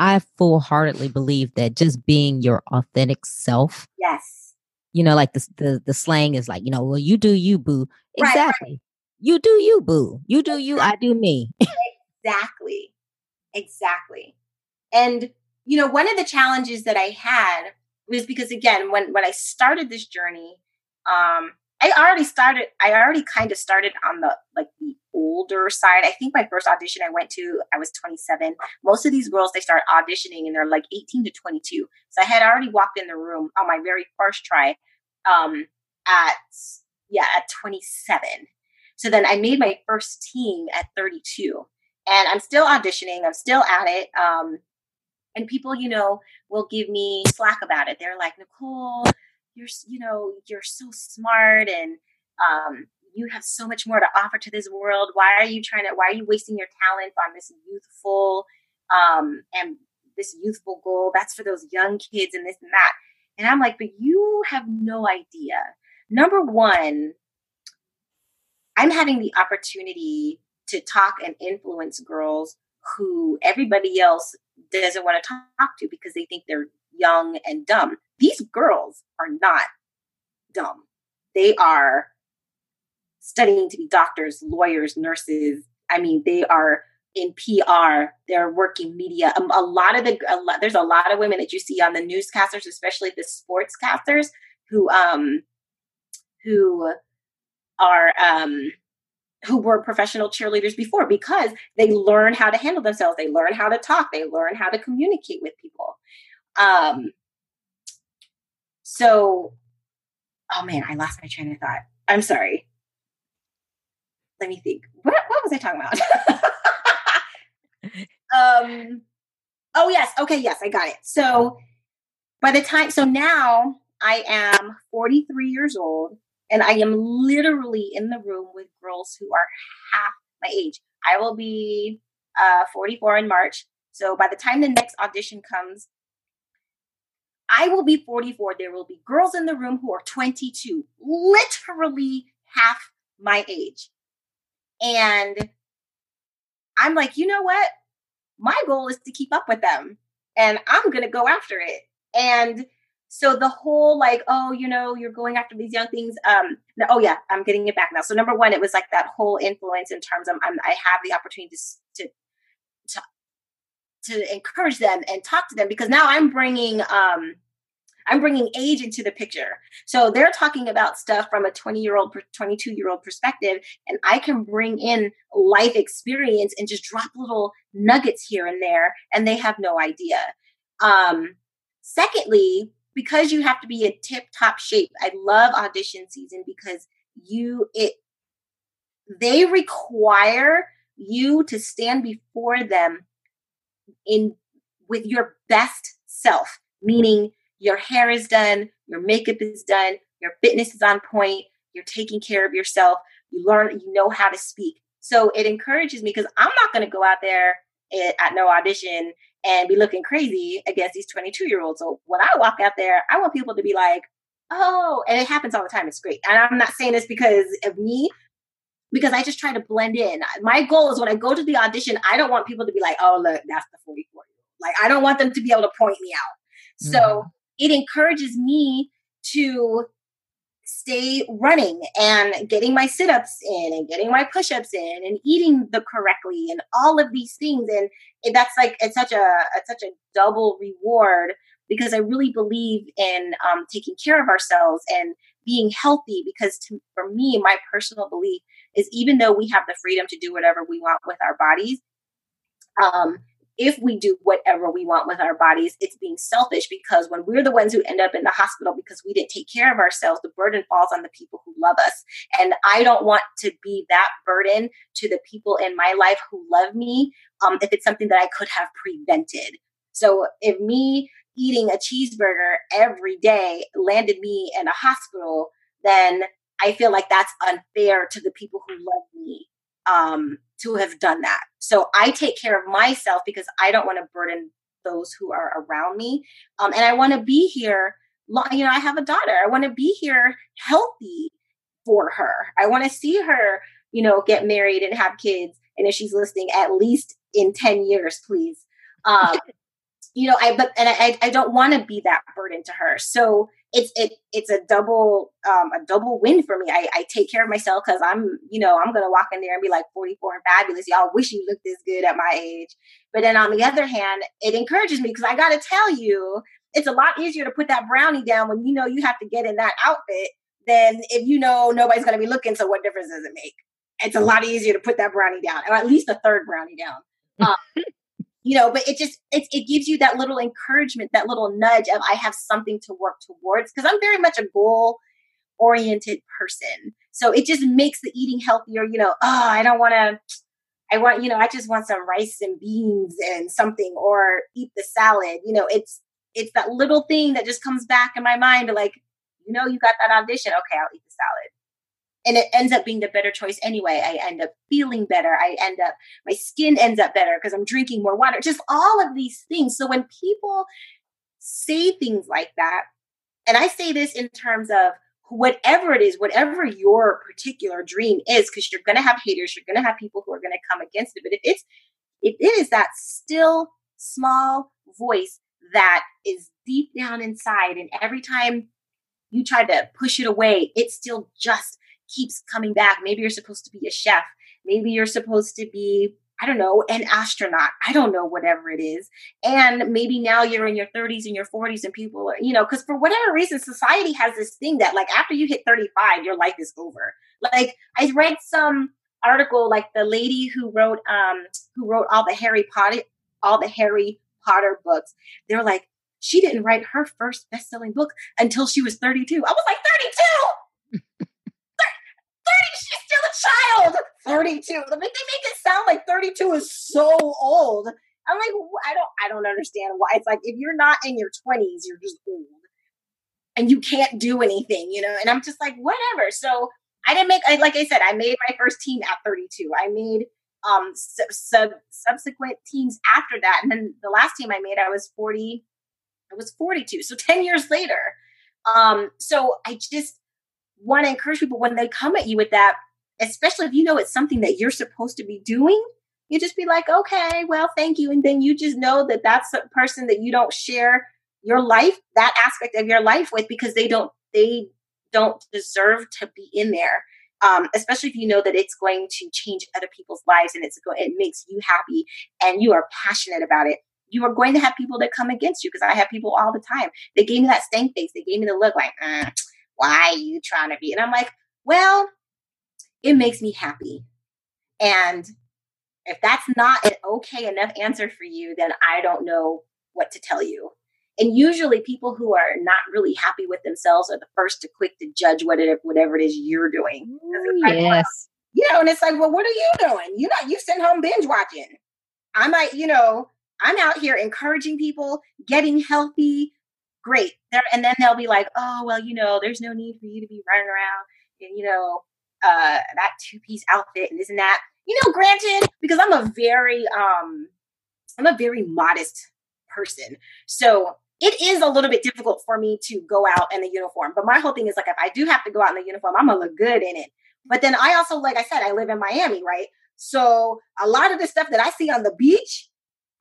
I full heartedly believe that just being your authentic self. Yes. You know, like the, the the slang is like, you know, well, you do you, boo. Exactly. Right, right. You do you, boo. You do you, I do me. exactly. Exactly. And you know, one of the challenges that I had was because again, when when I started this journey, um, I already started. I already kind of started on the like the older side. I think my first audition I went to, I was 27. Most of these girls they start auditioning and they're like 18 to 22. So I had already walked in the room on my very first try, um, at yeah at 27. So then I made my first team at 32, and I'm still auditioning. I'm still at it. Um, and people, you know, will give me slack about it. They're like, Nicole you're you know you're so smart and um, you have so much more to offer to this world. Why are you trying to why are you wasting your talent on this youthful um, and this youthful goal? That's for those young kids and this and that. And i'm like but you have no idea. Number one i'm having the opportunity to talk and influence girls who everybody else doesn't want to talk to because they think they're young and dumb. These girls are not dumb. They are studying to be doctors, lawyers, nurses. I mean, they are in PR. They're working media. Um, a lot of the a lot, there's a lot of women that you see on the newscasters, especially the sportscasters, who um who are um who were professional cheerleaders before because they learn how to handle themselves. They learn how to talk. They learn how to communicate with people. Um, so, oh man, I lost my train of thought. I'm sorry. Let me think. What, what was I talking about? [laughs] [laughs] um, oh, yes. Okay. Yes, I got it. So, by the time, so now I am 43 years old and I am literally in the room with girls who are half my age. I will be uh, 44 in March. So by the time the next audition comes, I will be 44. There will be girls in the room who are 22, literally half my age. And I'm like, you know what? My goal is to keep up with them and I'm going to go after it. And so the whole like, oh, you know, you're going after these young things. Um, no, oh yeah, I'm getting it back now. So number one, it was like that whole influence in terms of I'm, I have the opportunity to, to to encourage them and talk to them because now I'm bringing um I'm bringing age into the picture. So they're talking about stuff from a 20 year old, 22 year old perspective, and I can bring in life experience and just drop little nuggets here and there, and they have no idea. Um, secondly, because you have to be in tip top shape, I love audition season because you it they require you to stand before them in with your best self, meaning your hair is done, your makeup is done, your fitness is on point, you're taking care of yourself, you learn, you know how to speak. So it encourages me because I'm not going to go out there at, at no audition and be looking crazy against these 22 year olds. So when I walk out there, I want people to be like, oh, and it happens all the time. It's great. And I'm not saying this because of me, because I just try to blend in. My goal is when I go to the audition, I don't want people to be like, oh, look, that's the 44 year old. Like, I don't want them to be able to point me out. So mm-hmm. It encourages me to stay running and getting my sit-ups in and getting my push-ups in and eating the correctly and all of these things. And that's like it's such a it's such a double reward because i really believe in um, taking care of ourselves and being healthy because to, for me my personal belief is even though we have the freedom to do whatever we want with our bodies um, if we do whatever we want with our bodies, it's being selfish because when we're the ones who end up in the hospital because we didn't take care of ourselves, the burden falls on the people who love us. And I don't want to be that burden to the people in my life who love me um, if it's something that I could have prevented. So if me eating a cheeseburger every day landed me in a hospital, then I feel like that's unfair to the people who love me um, to have done that. So I take care of myself because I don't want to burden those who are around me. Um, and I want to be here. You know, I have a daughter. I want to be here healthy for her. I want to see her, you know, get married and have kids. And if she's listening, at least in 10 years, please. [laughs] Um, you know, I, but, and I, I don't want to be that burden to her. So it's it it's a double um a double win for me. I, I take care of myself because I'm you know I'm gonna walk in there and be like 44 and fabulous. Y'all wish you looked this good at my age. But then on the other hand, it encourages me because I gotta tell you, it's a lot easier to put that brownie down when you know you have to get in that outfit than if you know nobody's gonna be looking. So what difference does it make? It's a lot easier to put that brownie down, or at least a third brownie down. Um, [laughs] you know but it just it, it gives you that little encouragement that little nudge of i have something to work towards because i'm very much a goal oriented person. So it just makes the eating healthier you know oh i don't want to i want you know i just want some rice and beans and something or eat the salad you know it's it's that little thing that just comes back in my mind like you know you got that audition. Okay i'll eat the salad and it ends up being the better choice anyway. I end up feeling better. I end up, my skin ends up better because I'm drinking more water, just all of these things. So when people say things like that, and I say this in terms of whatever it is, whatever your particular dream is, because you're going to have haters, you're going to have people who are going to come against it. But if it's, if it is that still small voice that is deep down inside, and every time you try to push it away, it still just keeps coming back. Maybe you're supposed to be a chef. Maybe you're supposed to be, I don't know, an astronaut. I don't know, whatever it is. And maybe now you're in your 30s and your 40s and people are, you know, because for whatever reason, society has this thing that like after you hit 35, your life is over. Like I read some article like the lady who wrote um who wrote all the Harry Potter all the Harry Potter books. They're like, she didn't write her first best-selling book until she was 32. I was like, 32! Child. 32. They make it sound like 32 is so old. I'm like, I don't, I don't understand why. It's like if you're not in your 20s, you're just old, and you can't do anything, you know. And I'm just like, whatever. So I didn't make, like I said, I made my first team at 32. I made um sub, sub subsequent teams after that, and then the last team I made, I was 40. I was 42. So 10 years later. Um, so I just want to encourage people when they come at you with that, especially if you know it's something that you're supposed to be doing, you just be like, okay, well, thank you. And then you just know that that's a person that you don't share your life, that aspect of your life with because they don't, they don't deserve to be in there. Um, especially if you know that it's going to change other people's lives and it's it makes you happy and you are passionate about it. You are going to have people that come against you because I have people all the time. They gave me that stank face. They gave me the look like, mm, why are you trying to be? And I'm like, well, it makes me happy. And if that's not an okay enough answer for you, then I don't know what to tell you. And usually, people who are not really happy with themselves are the first to quick to judge what it, whatever it is you're doing. Like, yes. Well, you know, and it's like, well, what are you doing? You know, you sitting home binge watching. I might, you know, I'm out here encouraging people, getting healthy. Great. They're, and then they'll be like, oh, well, you know, there's no need for you to be running around and, you know, uh, that two piece outfit and this and that. You know, granted, because I'm a very, um, I'm a very modest person. So it is a little bit difficult for me to go out in the uniform. But my whole thing is like, if I do have to go out in the uniform, I'm gonna look good in it. But then I also, like I said, I live in Miami, right? So a lot of the stuff that I see on the beach,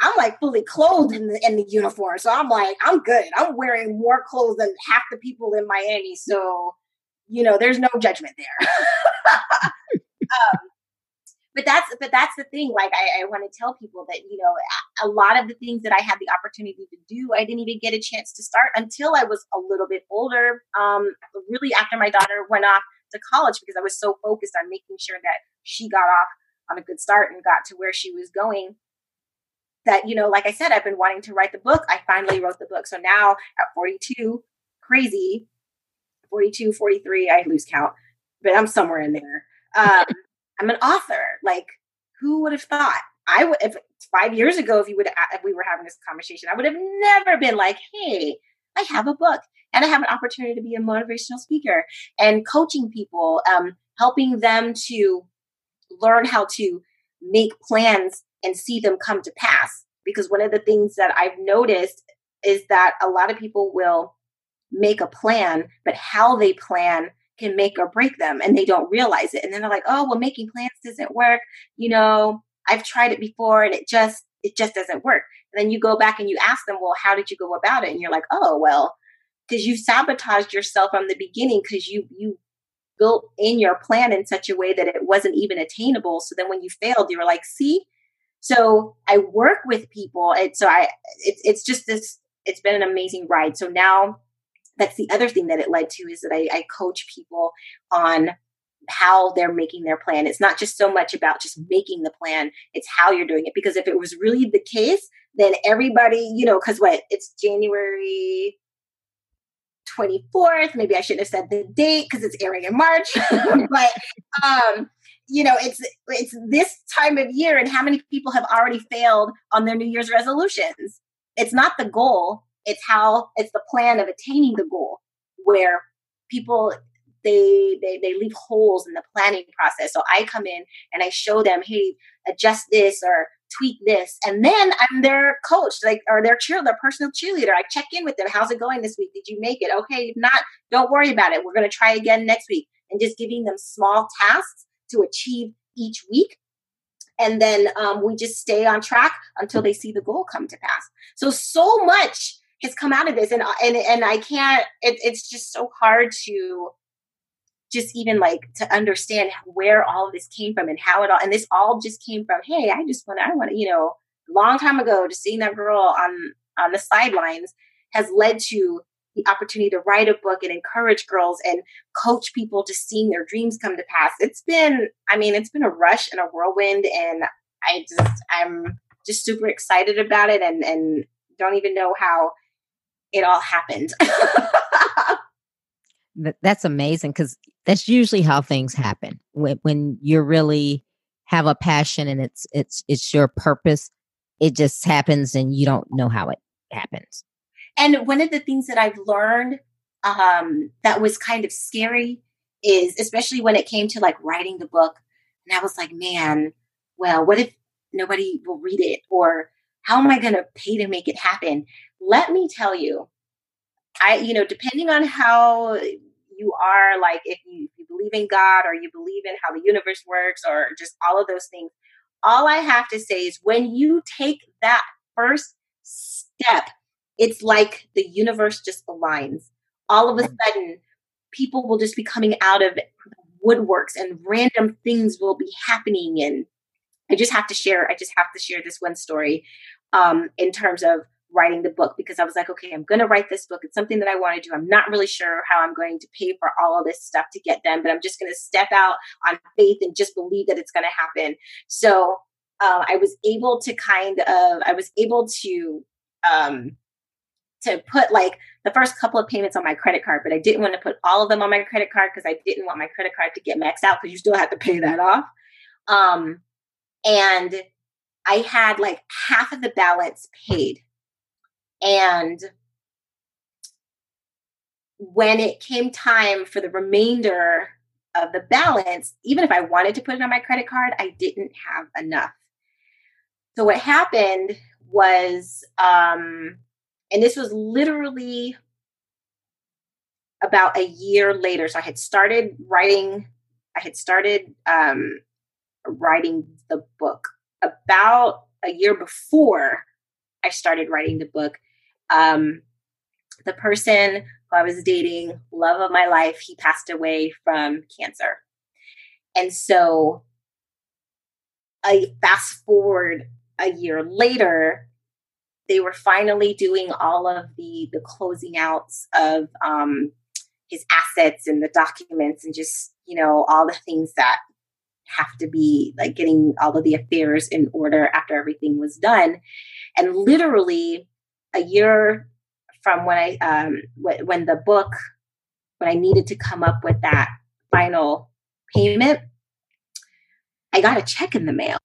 I'm like fully clothed in the in the uniform. So I'm like, I'm good. I'm wearing more clothes than half the people in Miami. So, you know, there's no judgment there. [laughs] um, but that's but that's the thing. Like I, I want to tell people that you know a lot of the things that I had the opportunity to do, I didn't even get a chance to start until I was a little bit older. Um, really after my daughter went off to college because I was so focused on making sure that she got off on a good start and got to where she was going that you know like i said i've been wanting to write the book i finally wrote the book so now at 42 crazy 42 43 i lose count but i'm somewhere in there. Um, [laughs] i'm an author. Like who would have thought? I would if five years ago if you would if we were having this conversation i would have never been like hey i have a book and i have an opportunity to be a motivational speaker and coaching people um, helping them to learn how to make plans and see them come to pass. Because one of the things that I've noticed is that a lot of people will make a plan, but how they plan can make or break them and they don't realize it. And then they're like, oh, well, making plans doesn't work. You know, I've tried it before and it just, it just doesn't work. And then you go back and you ask them, well, how did you go about it? And you're like, oh, well, because you sabotaged yourself from the beginning because you, you built in your plan in such a way that it wasn't even attainable. So then when you failed, you were like, see? So I work with people. And so I, it's, it's just this, it's been an amazing ride. So now that's the other thing that it led to is that I, I coach people on how they're making their plan. It's not just so much about just making the plan, it's how you're doing it. Because if it was really the case, then everybody, you know, because what it's January 24th. Maybe I shouldn't have said the date because it's airing in March. [laughs] [laughs] but um, you know, it's it's this time of year, and how many people have already failed on their New Year's resolutions? It's not the goal; it's how it's the plan of attaining the goal, where people they they they leave holes in the planning process. So I come in and I show them, hey, adjust this or tweak this. And then I'm their coach, like, or their cheer, their personal cheerleader. I check in with them. How's it going this week? Did you make it? Okay. If not, don't worry about it. We're going to try again next week. And just giving them small tasks to achieve each week. And then um, we just stay on track until they see the goal come to pass. So, so much has come out of this. And, and, and I can't, it, it's just so hard to, just even like to understand where all of this came from and how it all and this all just came from hey i just want i want to you know long time ago just seeing that girl on on the sidelines has led to the opportunity to write a book and encourage girls and coach people to seeing their dreams come to pass it's been i mean it's been a rush and a whirlwind and i just i'm just super excited about it and and don't even know how it all happened. [laughs] That's amazing because that's usually how things happen when when you really have a passion and it's it's it's your purpose it just happens and you don't know how it happens. And one of the things that i've learned um that was kind of scary is especially when it came to like writing the book and i was like man well what if nobody will read it? Or how am i going to pay to make it happen let me tell you I, you know, depending on how you are, like if you, if you believe in God or you believe in how the universe works or just all of those things, all I have to say is when you take that first step, it's like the universe just aligns. All of a sudden, people will just be coming out of woodworks and random things will be happening. And I just have to share, I just have to share this one story um, in terms of writing the book because I was like, okay, I'm going to write this book. It's something that I want to do. I'm not really sure how I'm going to pay for all of this stuff to get done, but I'm just going to step out on faith and just believe that it's going to happen. So um, I was able to kind of, I was able to, um, to put like the first couple of payments on my credit card, but I didn't want to put all of them on my credit card because I didn't want my credit card to get maxed out because you still have to pay that off. Um, and I had like half of the balance paid. And when it came time for the remainder of the balance, even if I wanted to put it on my credit card, I didn't have enough. So what happened was, um, and this was literally about a year later. So I had started writing, I had started um, writing the book about a year before I started writing the book. Um, the person who I was dating, love of my life, he passed away from cancer. And so I fast forward a year later, they were finally doing all of the the closing outs of um, his assets and the documents and just you know all the things that have to be like getting all of the affairs in order after everything was done and literally a year from when i um when the book when i needed to come up with that final payment i got a check in the mail.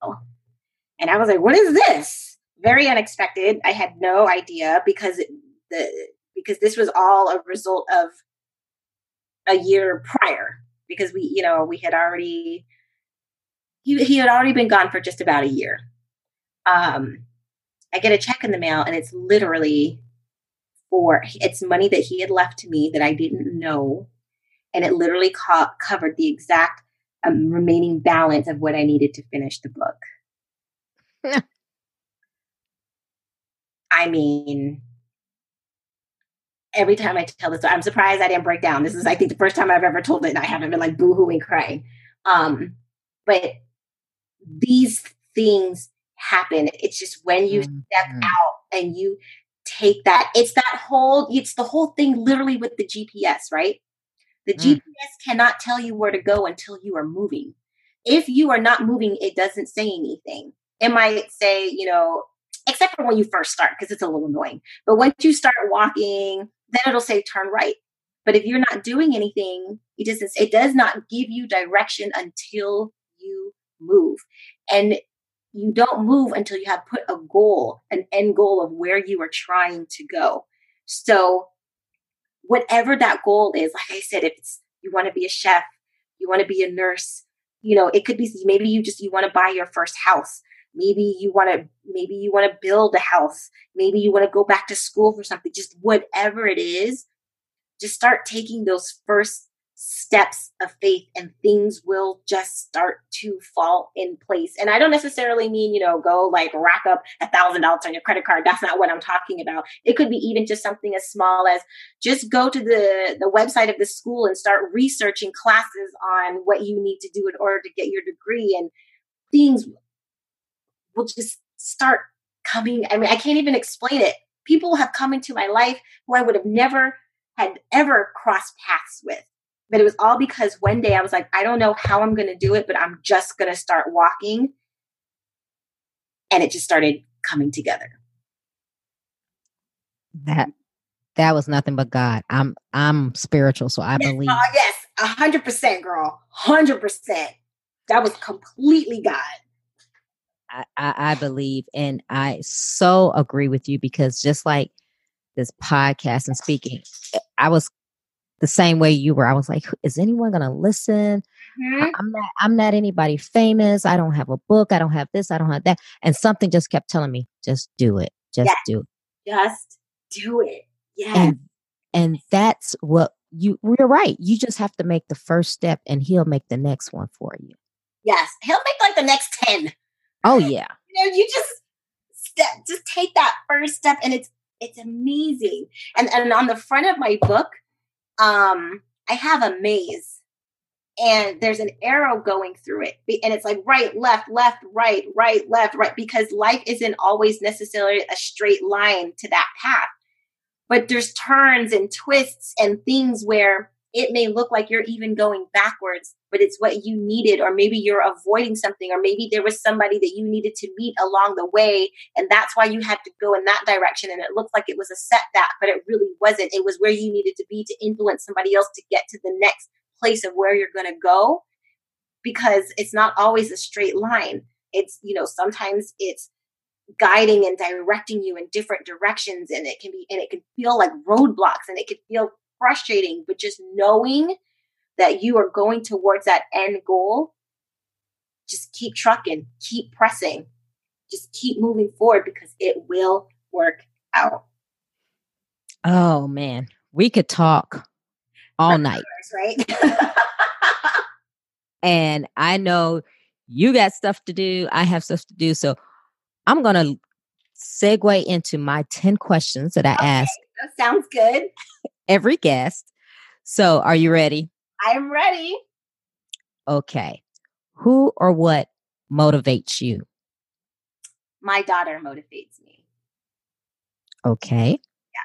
And i was like what is this? Very unexpected. I had no idea because the because this was all a result of a year prior because we, you know, we had already he he had already been gone for just about a year. Um, I get a check in the mail, and it's literally for it's money that he had left to me that I didn't know, and it literally co- covered the exact um, remaining balance of what I needed to finish the book. [laughs] I mean, every time I tell this I'm surprised I didn't break down. This is, I think, the first time I've ever told it, and I haven't been like boohooing crying. Um, but these things happen. It's just when you mm-hmm. step out and you take that, it's that whole, it's the whole thing literally with the GPS, right? The mm. GPS cannot tell you where to go until you are moving. If you are not moving, it doesn't say anything. It might say, you know, except for when you first start, because it's a little annoying. But once you start walking, then it'll say turn right. But if you're not doing anything, it doesn't it does not give you direction until you move. And you don't move until you have put a goal, an end goal of where you are trying to go. So whatever that goal is, like I said, if it's you want to be a chef, you want to be a nurse, you know, it could be maybe you just you want to buy your first house. Maybe you want to maybe you want to build a house. Maybe you want to go back to school for something. Just whatever it is just start taking those first steps of faith and things will just start to fall in place and i don't necessarily mean you know go like rack up a thousand dollars on your credit card that's not what i'm talking about it could be even just something as small as just go to the the website of the school and start researching classes on what you need to do in order to get your degree and things will just start coming. I mean, I can't even explain it. People have come into my life who I would have never had ever crossed paths with. But it was all because one day I was like, I don't know how I'm going to do it, but I'm just going to start walking. And it just started coming together. That that was nothing but God. I'm I'm spiritual, so I yes, believe. Uh, yes, a hundred percent, girl, hundred percent. That was completely God. I, I, believe, and I so agree with you because just like this podcast and speaking, I was the same way you were. I was like, is anyone going to listen? Mm-hmm. I'm not. I'm not anybody famous. I don't have a book. I don't have this. I don't have that. And something just kept telling me, just do it. Just yes. do it. Just do it. Yeah. And, and that's what you. You're right. You just have to make the first step, and he'll make the next one for you. Yes, he'll make like the next ten. [laughs] Oh yeah. You know, you just step, just take that first step, and it's it's amazing. And and on the front of my book, um, I have a maze, and there's an arrow going through it, and it's like right, left, left, right, right, left, right, because life isn't always necessarily a straight line to that path, but there's turns and twists and things where it may look like you're even going backwards, but it's what you needed, or maybe you're avoiding something, or maybe there was somebody that you needed to meet along the way, and that's why you had to go in that direction. And it looked like it was a setback, but it really wasn't. It was where you needed to be to influence somebody else to get to the next place of where you're going to go, because it's not always a straight line. It's, you know, sometimes it's guiding and directing you in different directions and it can be and it can feel like roadblocks and it can feel frustrating but just knowing that you are going towards that end goal just keep trucking keep pressing. Just keep moving forward because it will work out. Oh man. We could talk all night. right? [laughs] And i know you got stuff to do. I have stuff to do. So I'm going to segue into my 10 questions that I okay, ask. That sounds good. Every guest. So, are you ready? I'm ready. Okay. Who or what motivates you? My daughter motivates me. Okay. Yeah.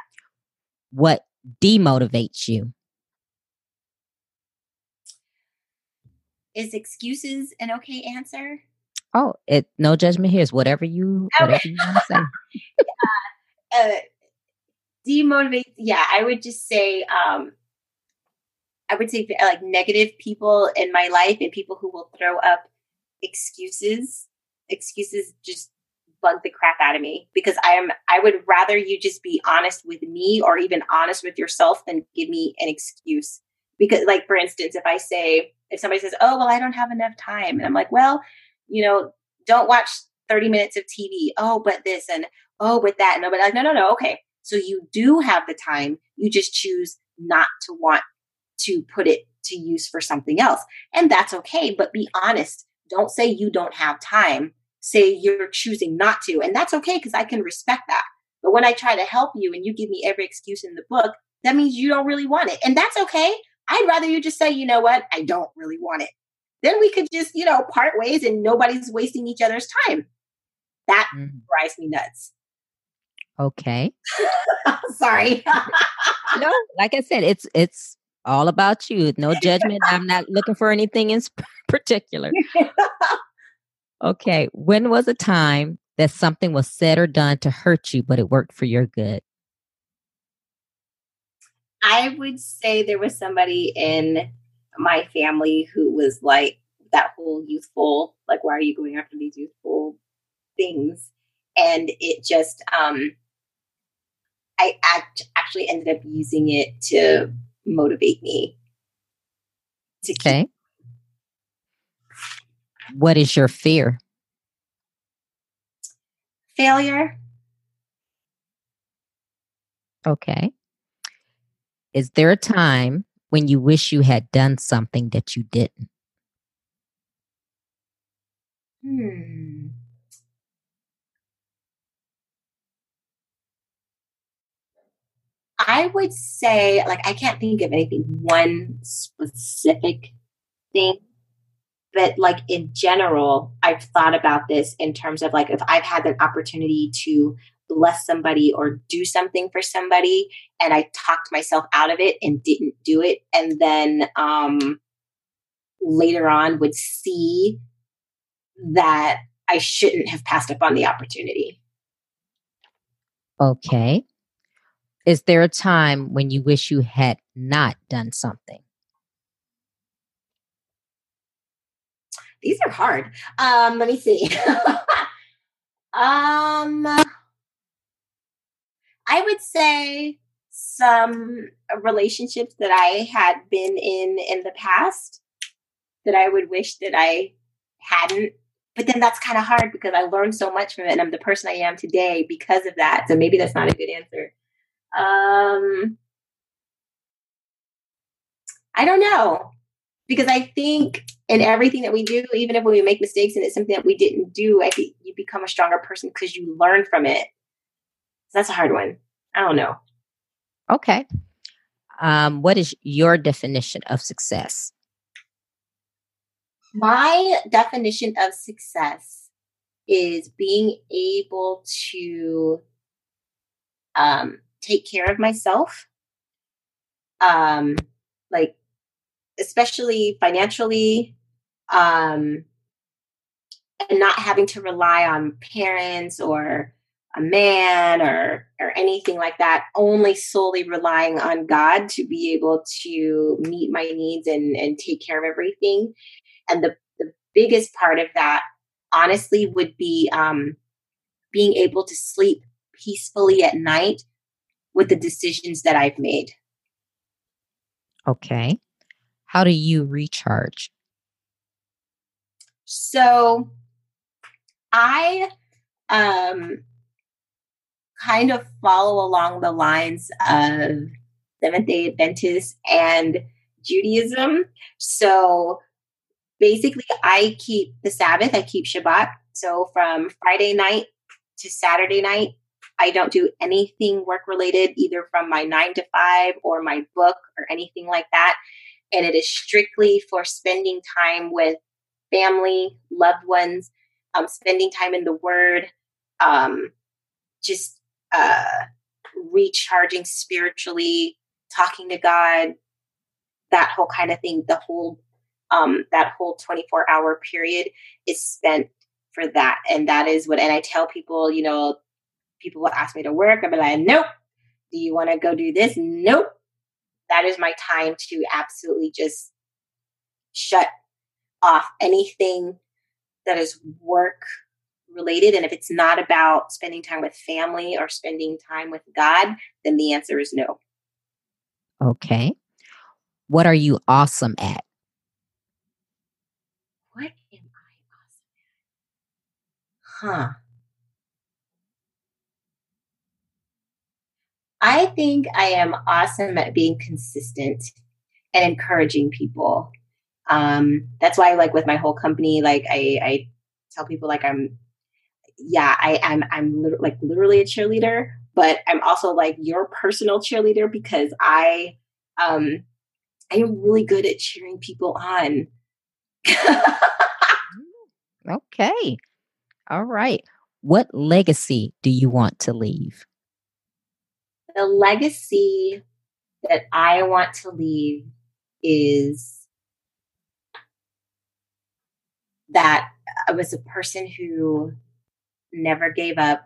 What demotivates you? Is excuses an okay answer? Oh, it no judgment here. It's whatever you whatever you want to say. [laughs] yeah. uh, demotivate. Yeah, I would just say um, I would say like negative people in my life and people who will throw up excuses. Excuses just bug the crap out of me because I am I would rather you just be honest with me or even honest with yourself than give me an excuse. Because like for instance, if I say if somebody says, "Oh, well, I don't have enough time," and I'm like, "Well, you know, don't watch 30 minutes of TV. Oh, but this and oh, but that. No, but like, no, no, no. Okay. So you do have the time. You just choose not to want to put it to use for something else. And that's okay. But be honest. Don't say you don't have time. Say you're choosing not to. And that's okay because I can respect that. But when I try to help you and you give me every excuse in the book, that means you don't really want it. And that's okay. I'd rather you just say, you know what? I don't really want it then we could just, you know, part ways and nobody's wasting each other's time. That mm. drives me nuts. Okay. [laughs] Sorry. no, like I said, it's it's all about you. No judgment. I'm not looking for anything in [laughs] particular. [laughs] okay. When was a time that something was said or done to hurt you, but it worked for your good? I would say there was somebody in my family who was like that whole youthful, like, why are you going after these youthful things? And it just, um, I act, actually ended up using it to motivate me. To okay. Keep- what is your fear? Failure. Okay. Is there a time when you wish you had done something that you didn't? Hmm. I would say, like, I can't think of anything, one specific thing, but like in general, I've thought about this in terms of like if I've had an opportunity to bless somebody or do something for somebody and I talked myself out of it and didn't do it and then um later on would see that I shouldn't have passed up on the opportunity. Okay. Is there a time when you wish you had not done something? These are hard. Um, let me see. [laughs] um I would say some relationships that I had been in in the past that I would wish that I hadn't. But then that's kind of hard because I learned so much from it and I'm the person I am today because of that. So maybe that's not a good answer. Um I don't know. Because I think in everything that we do, even if we make mistakes and it's something that we didn't do, I think you become a stronger person because you learn from it that's a hard one. I don't know. Okay. Um, what is your definition of success? My definition of success is being able to um, take care of myself, um, like especially financially, um, and not having to rely on parents or a man or or anything like that only solely relying on god to be able to meet my needs and and take care of everything. And the the biggest part of that honestly would be um being able to sleep peacefully at night with the decisions that I've made. Okay. How do you recharge? So I um kind of follow along the lines of Seventh day Adventist and Judaism. So basically, I keep the Sabbath, I keep Shabbat. So from Friday night to Saturday night, I don't do anything work related, either from my nine to five or my book or anything like that. And it is strictly for spending time with family, loved ones, um, spending time in the Word, um, just uh, recharging spiritually, talking to God, that whole kind of thing. The whole um, that whole 24 hour period is spent for that, and that is what. And I tell people, you know, people will ask me to work. I'm like, nope. Do you want to go do this? Nope. That is my time to absolutely just shut off anything that is work related. And if it's not about spending time with family or spending time with God, then the answer is no. Okay. What are you awesome at? What am I awesome at? Huh. I think I am awesome at being consistent and encouraging people. Um, that's why, like with my whole company, like I, I tell people, like I'm, yeah, I, I'm, I'm li- like literally a cheerleader, but I'm also like your personal cheerleader because I, um, I am really good at cheering people on. okay, all right. What legacy do you want to leave? The legacy that I want to leave is that I was a person who never gave up.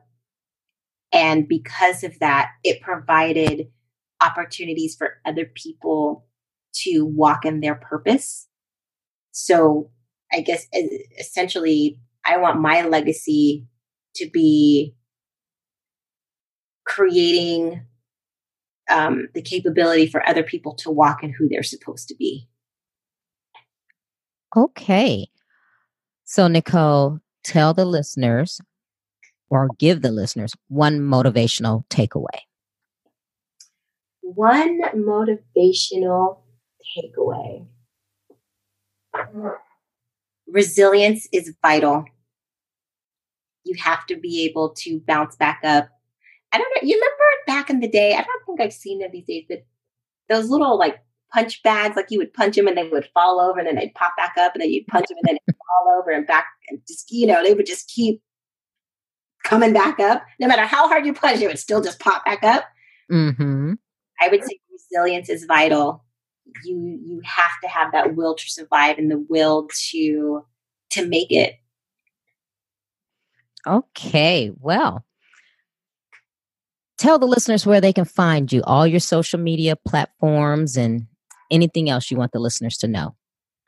And because of that, it provided opportunities for other people to walk in their purpose. So I guess essentially, I want my legacy to be creating um, the capability for other people to walk in who they're supposed to be. Okay. So, Nicole, tell the listeners or give the listeners one motivational takeaway. One motivational takeaway resilience is vital. You have to be able to bounce back up I don't know. You remember back in the day? I don't think I've seen them these days, but those little like punch bags, like you would punch them and they would fall over and then they'd pop back up and then you'd punch them and then it'd fall over and back and just, you know, they would just keep coming back up. No matter how hard you punch, it would still just pop back up. Mm-hmm. I would say resilience is vital. You you have to have that will to survive and the will to to make it. Okay. Well, tell the listeners where they can find you, all your social media platforms, and anything else you want the listeners to know.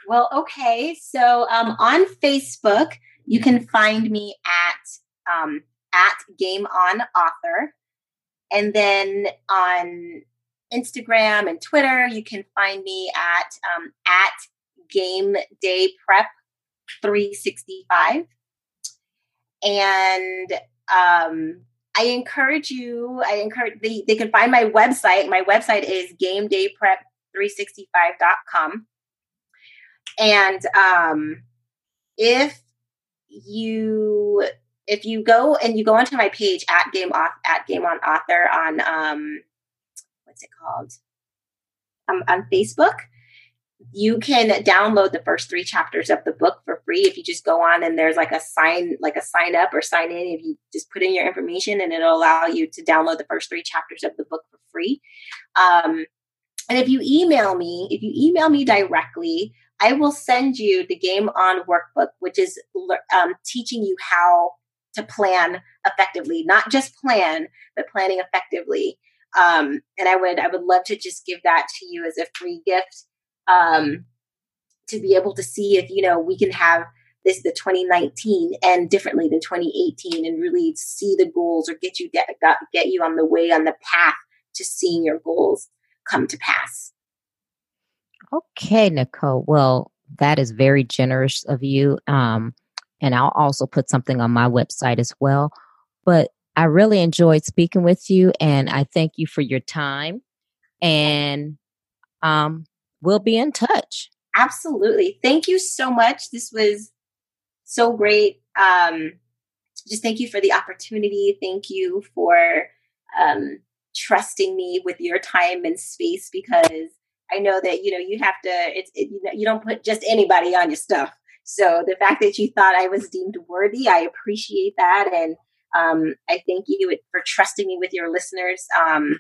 Well, okay. So um, on Facebook, you can find me at um, at Game On Author, and then on Instagram and Twitter, you can find me at um, at Game Day Prep three sixty five, and um, I encourage you, I encourage, they, they can find my website. My website is gamedayprep365.com. And um, if you if you go and you go onto my page at game off at game on author on um what's it called um, on facebook you can download the first three chapters of the book for free if you just go on and there's like a sign like a sign up or sign in. If you just put in your information and it'll allow you to download the first three chapters of the book for free. Um, and if you email me if you email me directly i will send you the game on workbook which is um, teaching you how to plan effectively not just plan but planning effectively. Um, and i would i would love to just give that to you as a free gift um, to be able to see if you know we can have this the 2019 end differently than 2018 and really see the goals or get you get, get you on the way on the path to seeing your goals come to pass. Okay, Nicole. Well, that is very generous of you. Um, and I'll also put something on my website as well. But I really enjoyed speaking with you, and I thank you for your time. And um, we'll be in touch. Absolutely. Thank you so much. This was so great. Um, just thank you for the opportunity. Thank you for um, trusting me with your time and space because I know that you know you have to. It's it, you, know, you don't put just anybody on your stuff. So the fact that you thought I was deemed worthy, I appreciate that, and um, I thank you for trusting me with your listeners. Um,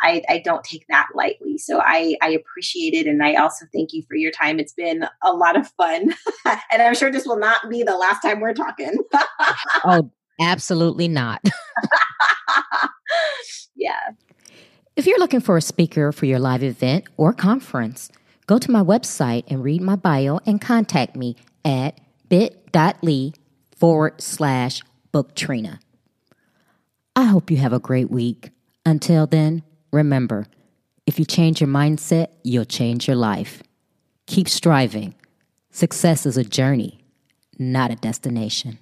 I, I, don't take that lightly. So I, I, appreciate it. And I also thank you for your time. It's been a lot of fun. [laughs] and I'm sure this will not be the last time we're talking. [laughs] oh, absolutely not. [laughs] yeah. If you're looking for a speaker for your live event or conference, go to my website and read my bio and contact me at bit.ly forward slash book Trina. I hope you have a great week. Until then, remember if you change your mindset, you'll change your life. Keep striving. Success is a journey, not a destination.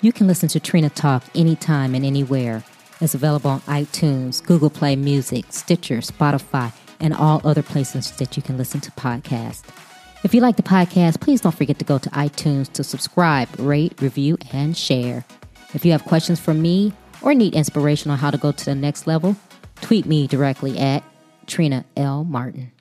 You can listen to Trina Talk anytime and anywhere. It's available on iTunes, Google Play Music, Stitcher, Spotify, and all other places that you can listen to podcasts. If you like the podcast, please don't forget to go to iTunes to subscribe, rate, review, and share. If you have questions for me or need inspiration on how to go to the next level, tweet me directly at Trina L. Martin.